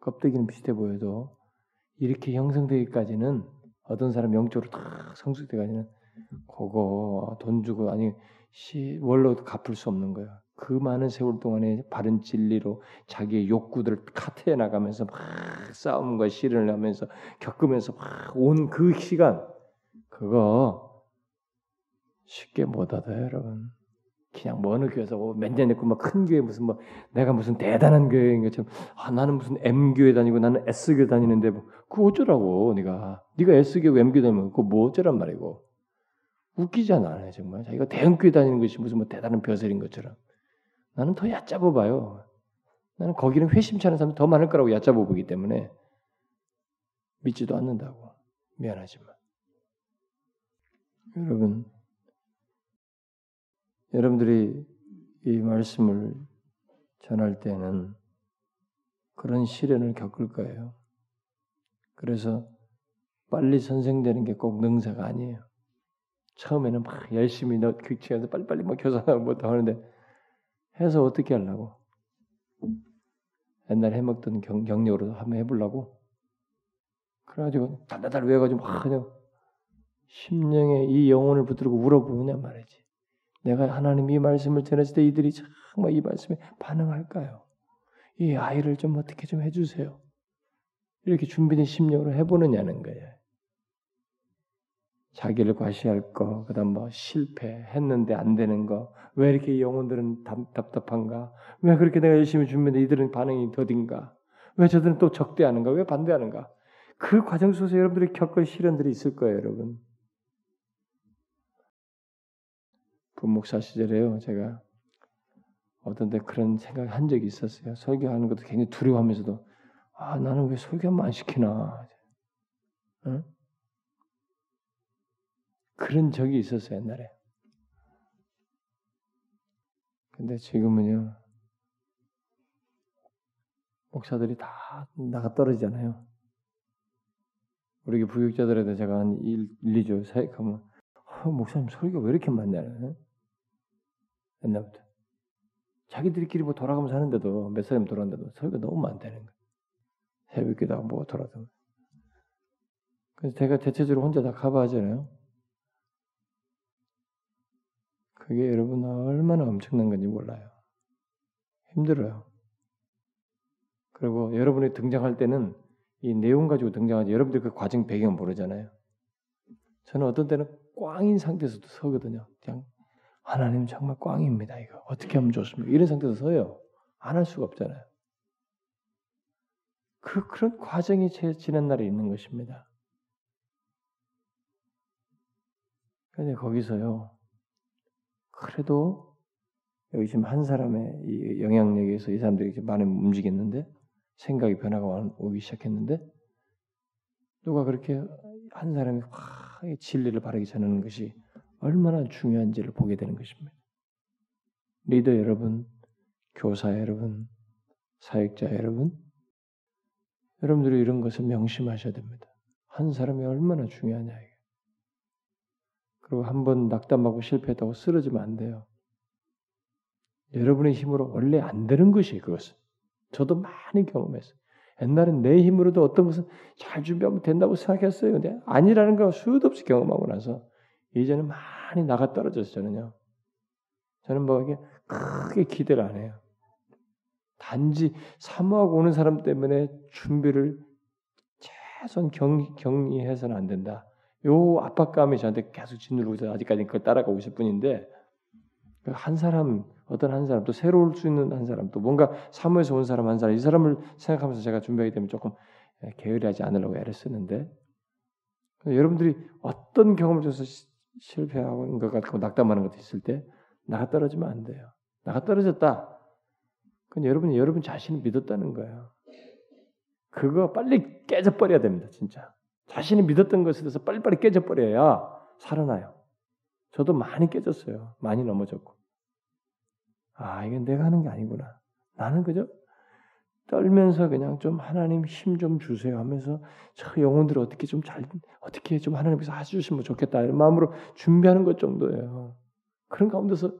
껍데기는 비슷해 보여도 이렇게 형성되기까지는 어떤 사람 영적으로 다 성숙되기까지는 그거 돈 주고 아니 시 월로 갚을 수 없는 거야. 그 많은 세월 동안에 바른 진리로 자기의 욕구들을 카트해 나가면서 막 싸움과 시련을 하면서 겪으면서 막 온 그 시간 그거 쉽게 못 얻어요, 여러분. 그냥 뭐 어느 교회에서 뭐 몇년 했고 막큰 교회 무슨 뭐 내가 무슨 대단한 교회인 것처럼 아 나는 무슨 M 교회 다니고 나는 S 교회 다니는데 뭐 그거 어쩌라고 네가. 네가 S 교회 M 교회 다니면 그거 뭐 어쩌란 말이고. 웃기잖아 정말. 자기가 대형 교회 다니는 것이 무슨 뭐 대단한 벼슬인 것처럼 나는 더 얕잡아 봐요. 나는 거기는 회심치 않은 사람이 더 많을 거라고 얕잡아 보기 때문에 믿지도 않는다고 미안하지만 여러분 여러분들이 이 말씀을 전할 때는 그런 시련을 겪을 거예요. 그래서 빨리 선생되는 게 꼭 능사가 아니에요. 처음에는 막 열심히 너 교체해서 빨리빨리 막 교사하고 뭐다 하는데 해서 어떻게 하려고? 옛날 해먹던 경, 경력으로 한번 해보려고? 그래가지고 달달달 외워가지고 막 그냥 심령에 이 영혼을 붙들고 울어보느냐 말이지. 내가 하나님 이 말씀을 전했을 때 이들이 정말 이 말씀에 반응할까요? 이 아이를 좀 어떻게 좀 해주세요. 이렇게 준비된 심령으로 해보느냐는 거예요. 자기를 과시할 거, 그다음 뭐 실패했는데 안 되는 거, 왜 이렇게 영혼들은 답, 답한가 왜 그렇게 내가 열심히 준비했는데 이들은 반응이 더딘가? 왜 저들은 또 적대하는가? 왜 반대하는가? 그 과정 속에서 여러분들이 겪을 시련들이 있을 거예요, 여러분. 분목사 시절에요, 제가 어떤 때 그런 생각 한 적이 있었어요. 설교하는 것도 굉장히 두려워하면서도 아 나는 왜 설교 한번 안 시키나? 응? 그런 적이 있었어요 옛날에. 근데 지금은요 목사들이 다 나가 떨어지잖아요. 우리 부교육자들에도 제가 한 1, 2주 사역하면 어, 목사님 설교 왜 이렇게 많냐는 옛날부터 자기들끼리 뭐 돌아가면서 하는데도 몇 사람 돌아는데도 설교 너무 많다는 거예요. 새벽 기도 뭐 돌아도. 그래서 제가 대체적으로 혼자 다 커버하잖아요. 그게 여러분 얼마나 엄청난 건지 몰라요. 힘들어요. 그리고 여러분이 등장할 때는 이 내용 가지고 등장하지 여러분들 그 과정 배경 모르잖아요. 저는 어떤 때는 꽝인 상태에서도 서거든요. 그냥 하나님 정말 꽝입니다. 이거 어떻게 하면 좋습니까? 이런 상태에서 서요. 안 할 수가 없잖아요. 그 그런 과정이 제 지난 날에 있는 것입니다. 근데 거기서요. 그래도 여기 지금 한 사람의 이 영향력에서 이 사람들이 많이 움직였는데 생각이 변화가 오기 시작했는데 누가 그렇게 한 사람이 확 진리를 바르게 전하는 것이 얼마나 중요한지를 보게 되는 것입니다. 리더 여러분, 교사 여러분, 사역자 여러분, 여러분들이 이런 것을 명심하셔야 됩니다. 한 사람이 얼마나 중요하냐. 그리고 한 번 낙담하고 실패했다고 쓰러지면 안 돼요. 여러분의 힘으로 원래 안 되는 것이 그것은. 저도 많이 경험했어요. 옛날엔 내 힘으로도 어떤 것은 잘 준비하면 된다고 생각했어요. 근데 아니라는 걸 수도 없이 경험하고 나서 이제는 많이 나가 떨어졌어요. 저는요. 저는 뭐 이게 크게 기대를 안 해요. 단지 사모하고 오는 사람 때문에 준비를 최선 경, 경의해서는 안 된다. 요 압박감이 저한테 계속 짓누르고 있어서 아직까지 그걸 따라가고 있을 뿐인데 한 사람 어떤 한 사람 또 새로 올수 있는 한 사람 또 뭔가 사모에서 온 사람 한 사람 이 사람을 생각하면서 제가 준비하기 때문에 조금 게으리하지 않으려고 애를 쓰는데 여러분들이 어떤 경험을 줘서 실패하고 것 같고 낙담하는 것도 있을 때 나가 떨어지면 안 돼요. 나가 떨어졌다. 그건 여러분이 여러분 자신을 믿었다는 거예요. 그거 빨리 깨져버려야 됩니다, 진짜. 자신이 믿었던 것에 대해서 빨리빨리 깨져버려야 살아나요. 저도 많이 깨졌어요. 많이 넘어졌고. 아, 이게 내가 하는 게 아니구나. 나는 그저 떨면서 그냥 좀 하나님 힘 좀 주세요 하면서 저 영혼들 을 어떻게 좀 잘, 어떻게 좀 하나님께서 해주시면 좋겠다. 이런 마음으로 준비하는 것 정도예요. 그런 가운데서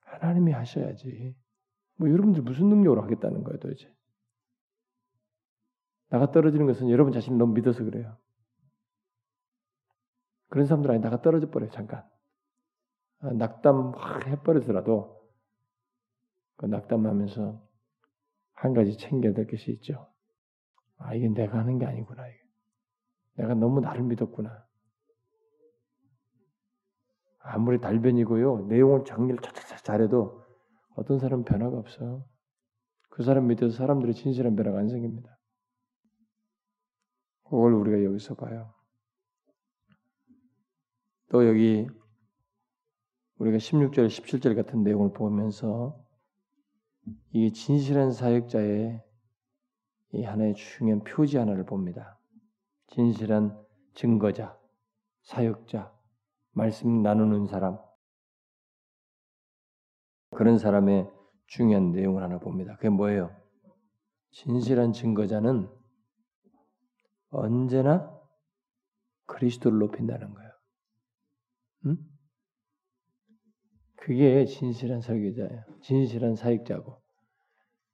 하나님이 하셔야지. 뭐 여러분들 무슨 능력으로 하겠다는 거예요, 도대체. 나가 떨어지는 것은 여러분 자신을 너무 믿어서 그래요. 그런 사람들 아니 나가 떨어져 버려요, 잠깐. 아, 낙담 확 해버리더라도 그 낙담하면서 한 가지 챙겨야 될 것이 있죠. 아, 이게 내가 하는 게 아니구나. 이게. 내가 너무 나를 믿었구나. 아무리 달변이고요. 내용을 정리를 차차차 잘해도 어떤 사람은 변화가 없어요. 그 사람 밑에서 사람들의 진실한 변화가 안 생깁니다. 그걸 우리가 여기서 봐요. 또 여기 우리가 16절, 17절 같은 내용을 보면서 이 진실한 사역자의 이 하나의 중요한 표지 하나를 봅니다. 진실한 증거자, 사역자, 말씀 나누는 사람, 그런 사람의 중요한 내용을 하나 봅니다. 그게 뭐예요? 진실한 증거자는 언제나 그리스도를 높인다는 거예요. 응? 그게 진실한 설교자예요. 진실한 사역자고.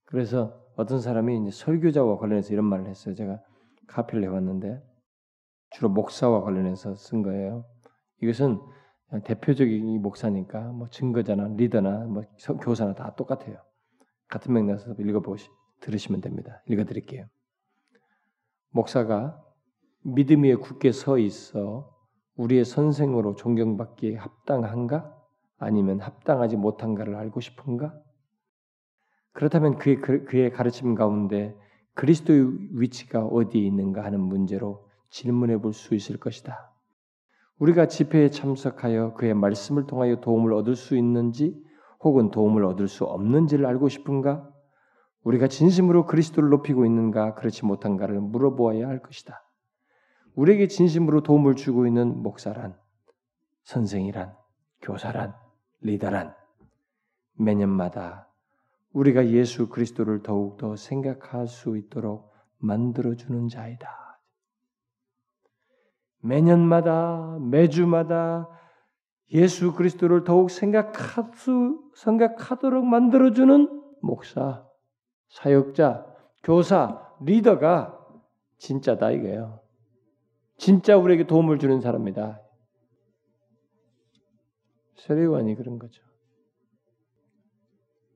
그래서 어떤 사람이 이제 설교자와 관련해서 이런 말을 했어요. 제가 카피를 해왔는데 주로 목사와 관련해서 쓴 거예요. 이것은 대표적인 목사니까 뭐 증거자나 리더나 뭐 교사나 다 똑같아요. 같은 맥락에서 읽어보시 들으시면 됩니다. 읽어드릴게요. 목사가 믿음 위에 굳게 서 있어 우리의 선생으로 존경받기에 합당한가? 아니면 합당하지 못한가를 알고 싶은가? 그렇다면 그의, 그, 그의 가르침 가운데 그리스도의 위치가 어디에 있는가 하는 문제로 질문해 볼 수 있을 것이다. 우리가 집회에 참석하여 그의 말씀을 통하여 도움을 얻을 수 있는지 혹은 도움을 얻을 수 없는지를 알고 싶은가? 우리가 진심으로 그리스도를 높이고 있는가 그렇지 못한가를 물어보아야 할 것이다. 우리에게 진심으로 도움을 주고 있는 목사란, 선생이란, 교사란, 리더란 매년마다 우리가 예수 그리스도를 더욱더 생각할 수 있도록 만들어주는 자이다. 매년마다 매주마다 예수 그리스도를 더욱 생각할 수 생각하도록 만들어주는 목사, 사역자, 교사, 리더가 진짜다 이거예요. 진짜 우리에게 도움을 주는 사람이다. 세례관이 그런 거죠.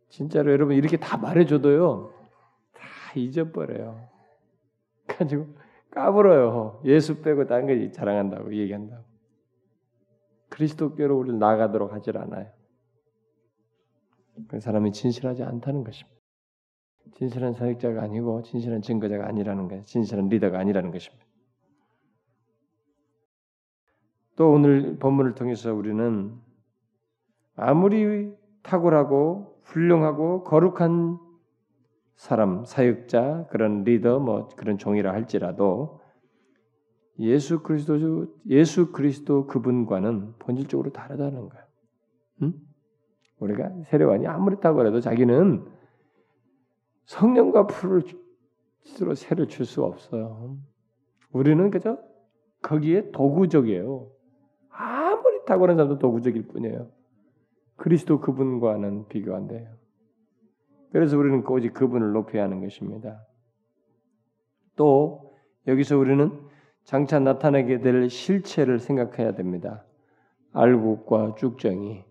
진짜로 여러분 이렇게 다 말해줘도요, 다 잊어버려요. 가지고 까불어요. 예수 빼고 다른 거 자랑한다고 얘기한다고. 그리스도께로 우리를 나가도록 하질 않아요. 그 사람이 진실하지 않다는 것입니다. 진실한 사역자가 아니고 진실한 증거자가 아니라는 거예요. 진실한 리더가 아니라는 것입니다. 또 오늘 본문을 통해서 우리는 아무리 탁월하고 훌륭하고 거룩한 사람, 사역자, 그런 리더, 뭐 그런 종이라 할지라도 예수 그리스도 예수 그리스도 그분과는 본질적으로 다르다는 거야. 응? 우리가 세례관이 아무리 탁월해도 자기는 성령과 풀을 스스로 세를 줄 수 없어요. 우리는 그저 거기에 도구적이에요. 아무리 탁월한 사람도 도구적일 뿐이에요. 그리스도 그분과는 비교 안 돼요. 그래서 우리는 오직 그분을 높여야 하는 것입니다. 또 여기서 우리는 장차 나타나게 될 실체를 생각해야 됩니다. 알곡과 쭉정이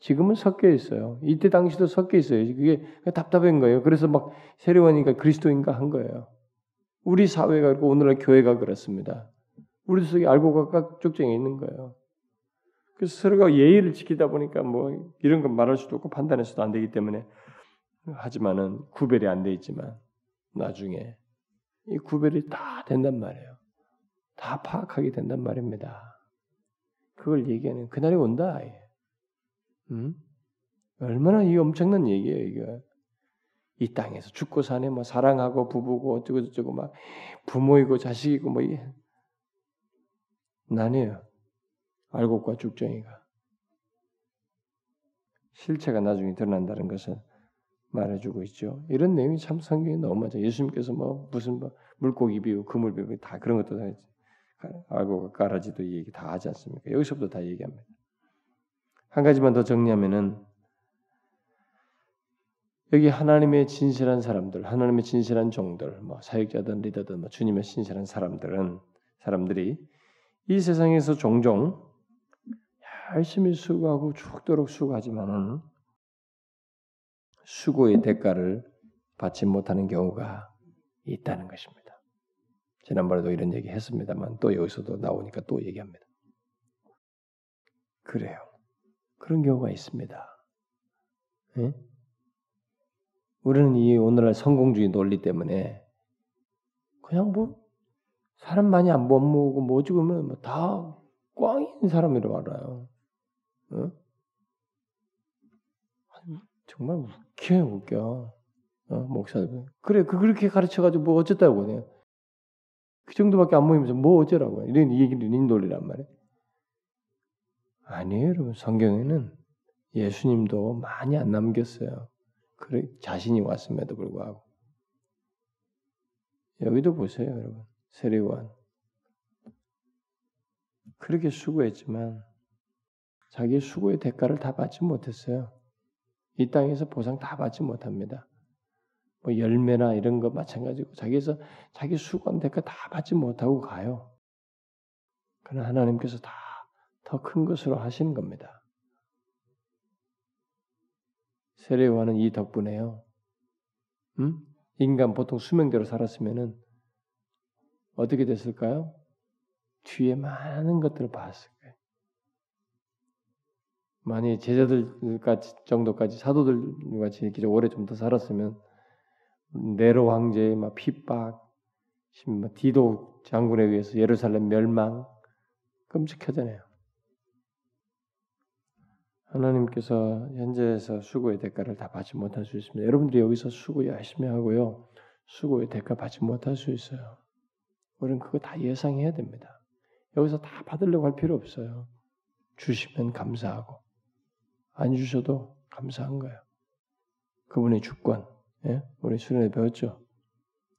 지금은 섞여 있어요. 이때 당시도 섞여 있어요. 그게 답답한 거예요. 그래서 막 세례원이니까 그리스도인가 한 거예요. 우리 사회가 그렇고 오늘날 교회가 그렇습니다. 우리 속에 알곡과 쭉정이 있는 거예요. 그래서 서로가 예의를 지키다 보니까 뭐 이런 건 말할 수도 없고 판단해서도 안 되기 때문에 하지만은 구별이 안 돼 있지만 나중에 이 구별이 다 된단 말이에요. 다 파악하게 된단 말입니다. 그걸 얘기하는 그날이 온다. 음? 얼마나 이 엄청난 얘기예요, 이거. 이 땅에서 죽고 사네, 뭐 사랑하고 부부고 어쩌고 저쩌고 막 부모이고 자식이고 뭐 나네요. 알곡과 죽정이가 실체가 나중에 드러난다는 것은 말해주고 있죠. 이런 내용이 참 성경에 너무 많죠. 예수님께서 뭐 무슨 뭐 물고기 비유, 그물 비유 다 그런 것도 다 알고 가라지도 얘기 다 하지 않습니까? 여기서부터 다 얘기합니다. 한 가지만 더 정리하면은 여기 하나님의 진실한 사람들, 하나님의 진실한 종들, 뭐 사역자든 리더든 뭐 주님의 진실한 사람들은 사람들이 이 세상에서 종종 열심히 수고하고 죽도록 수고하지만은 수고의 대가를 받지 못하는 경우가 있다는 것입니다. 지난번에도 이런 얘기 했습니다만 또 여기서도 나오니까 또 얘기합니다. 그래요. 그런 경우가 있습니다. 네? 우리는 이 오늘날 성공주의 논리 때문에 그냥 뭐 사람 많이 안 모으고 뭐 죽으면 뭐다 꽝인 사람이라고 알아요. 어? 정말 웃겨요, 웃겨. 어, 목사들. 그래, 그, 그렇게 가르쳐가지고 뭐 어쨌다고 그냥. 그 정도밖에 안 모이면서 뭐 어쩌라고. 이런 얘기를 인돌리란 말이에요. 아니에요, 여러분. 성경에는 예수님도 많이 안 남겼어요. 그래, 자신이 왔음에도 불구하고. 여기도 보세요, 여러분. 세례관. 그렇게 수고했지만 자기 수고의 대가를 다 받지 못했어요. 이 땅에서 보상 다 받지 못합니다. 뭐 열매나 이런 거 마찬가지고 자기에서 자기 수고한 대가 다 받지 못하고 가요. 그러나 하나님께서 다 더 큰 것으로 하시는 겁니다. 세례요한은 이 덕분에요. 음? 인간 보통 수명대로 살았으면은 어떻게 됐을까요? 뒤에 많은 것들을 봤을 거예요. 만약 제자들 정도까지 사도들 같이 이렇게 오래 좀 더 살았으면 네로 황제의 막 핍박, 뭐 디도 장군에 의해서 예루살렘 멸망 끔찍하잖아요. 하나님께서 현재에서 수고의 대가를 다 받지 못할 수 있습니다. 여러분들이 여기서 수고 열심히 하고요. 수고의 대가 받지 못할 수 있어요. 우리는 그거 다 예상해야 됩니다. 여기서 다 받으려고 할 필요 없어요. 주시면 감사하고 안 주셔도 감사한 거예요. 그분의 주권, 예? 우리 수련회 배웠죠.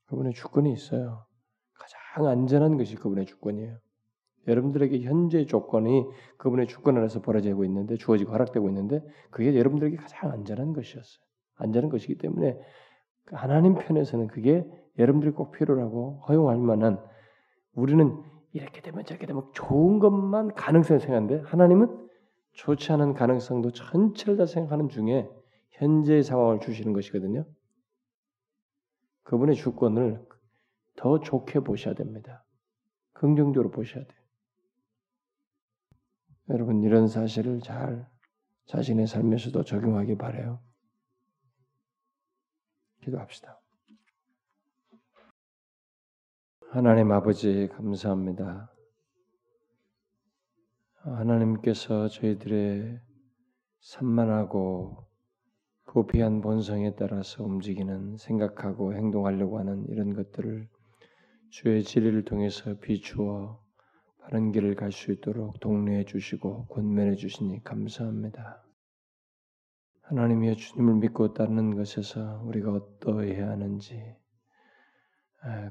그분의 주권이 있어요. 가장 안전한 것이 그분의 주권이에요. 여러분들에게 현재 조건이 그분의 주권 안에서 벌어지고 있는데 주어지고 허락되고 있는데 그게 여러분들에게 가장 안전한 것이었어요. 안전한 것이기 때문에 하나님 편에서는 그게 여러분들이 꼭 필요하고 허용할 만한 우리는 이렇게 되면 저렇게 되면 좋은 것만 가능성을 생각하는데 하나님은 좋지 않은 가능성도 전체를 다 생각하는 중에 현재의 상황을 주시는 것이거든요. 그분의 주권을 더 좋게 보셔야 됩니다. 긍정적으로 보셔야 돼요. 여러분 이런 사실을 잘 자신의 삶에서도 적용하기 바래요. 기도합시다. 하나님 아버지 감사합니다. 하나님께서 저희들의 산만하고 부패한 본성에 따라서 움직이는 생각하고 행동하려고 하는 이런 것들을 주의 진리를 통해서 비추어 바른 길을 갈 수 있도록 독려해 주시고 권면해 주시니 감사합니다. 하나님이여 주님을 믿고 따르는 것에서 우리가 어떠해야 하는지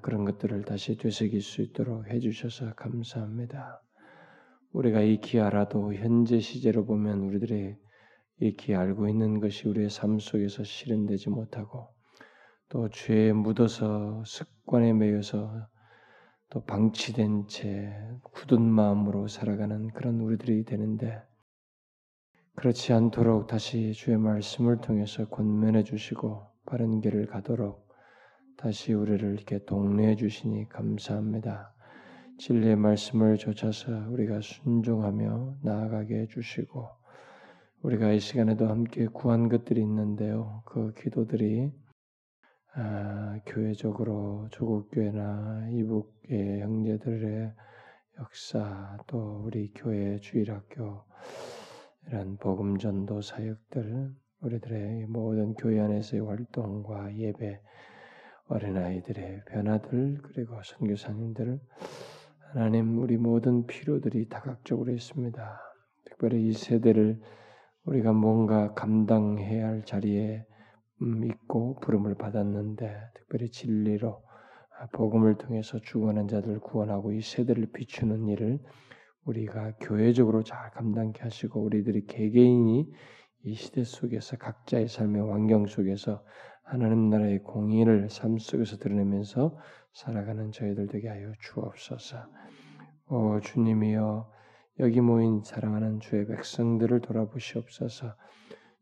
그런 것들을 다시 되새길 수 있도록 해주셔서 감사합니다. 우리가 익히 알아도 현재 시제로 보면 우리들의 익히 알고 있는 것이 우리의 삶 속에서 실현되지 못하고 또 죄에 묻어서 습관에 매여서 또 방치된 채 굳은 마음으로 살아가는 그런 우리들이 되는데 그렇지 않도록 다시 주의 말씀을 통해서 권면해 주시고 바른 길을 가도록 다시 우리를 이렇게 독려해 주시니 감사합니다. 진리의 말씀을 좇아서 우리가 순종하며 나아가게 해 주시고 우리가 이 시간에도 함께 구한 것들이 있는데요. 그 기도들이 아, 교회적으로 조국 교회나 이북 의 형제들의 역사 또 우리 교회 주일학교 이런 복음 전도 사역들 우리들의 모든 교회 안에서의 활동과 예배 어린아이들의 변화들 그리고 선교사님들 하나님 우리 모든 필요들이 다각적으로 있습니다. 특별히 이 세대를 우리가 뭔가 감당해야 할 자리에 음, 있고 부름을 받았는데 특별히 진리로 아, 복음을 통해서 죽어난 자들 구원하고 이 세대를 비추는 일을 우리가 교회적으로 잘 감당케 하시고 우리들이 개개인이 이 시대 속에서 각자의 삶의 환경 속에서 하나님 나라의 공의를 삶 속에서 드러내면서 살아가는 저희들 되게 하여 주옵소서. 오 주님이여 여기 모인 사랑하는 주의 백성들을 돌아보시옵소서.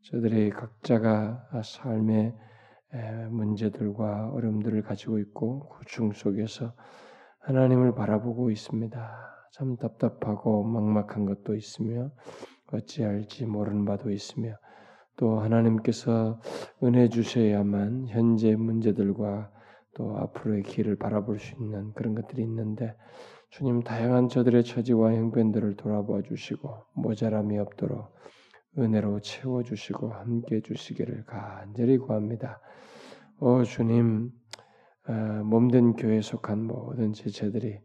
저들이 각자가 삶의 문제들과 어려움들을 가지고 있고 고충 속에서 하나님을 바라보고 있습니다. 참 답답하고 막막한 것도 있으며 어찌할지 모르는 바도 있으며 또 하나님께서 은혜 주셔야만 현재 문제들과 또 앞으로의 길을 바라볼 수 있는 그런 것들이 있는데 주님 다양한 저들의 처지와 형편들을 돌아보아 주시고 모자람이 없도록 은혜로 채워 주시고 함께 해 주시기를 간절히 구합니다. 오 주님 어, 몸된 교회에 속한 모든 지체들이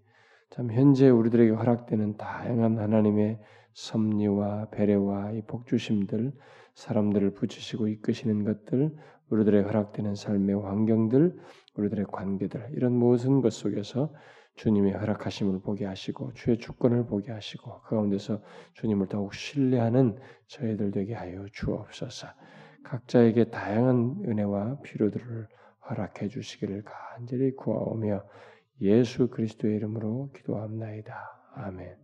참 현재 우리들에게 허락되는 다양한 하나님의 섭리와 배려와 이 복주심들 사람들을 붙이시고 이끄시는 것들, 우리들의 허락되는 삶의 환경들, 우리들의 관계들 이런 모든 것 속에서 주님의 허락하심을 보게 하시고 주의 주권을 보게 하시고 그 가운데서 주님을 더욱 신뢰하는 저희들 되게 하여 주옵소서. 각자에게 다양한 은혜와 필요들을 허락해 주시기를 간절히 구하오며 예수 그리스도의 이름으로 기도합나이다. 아멘.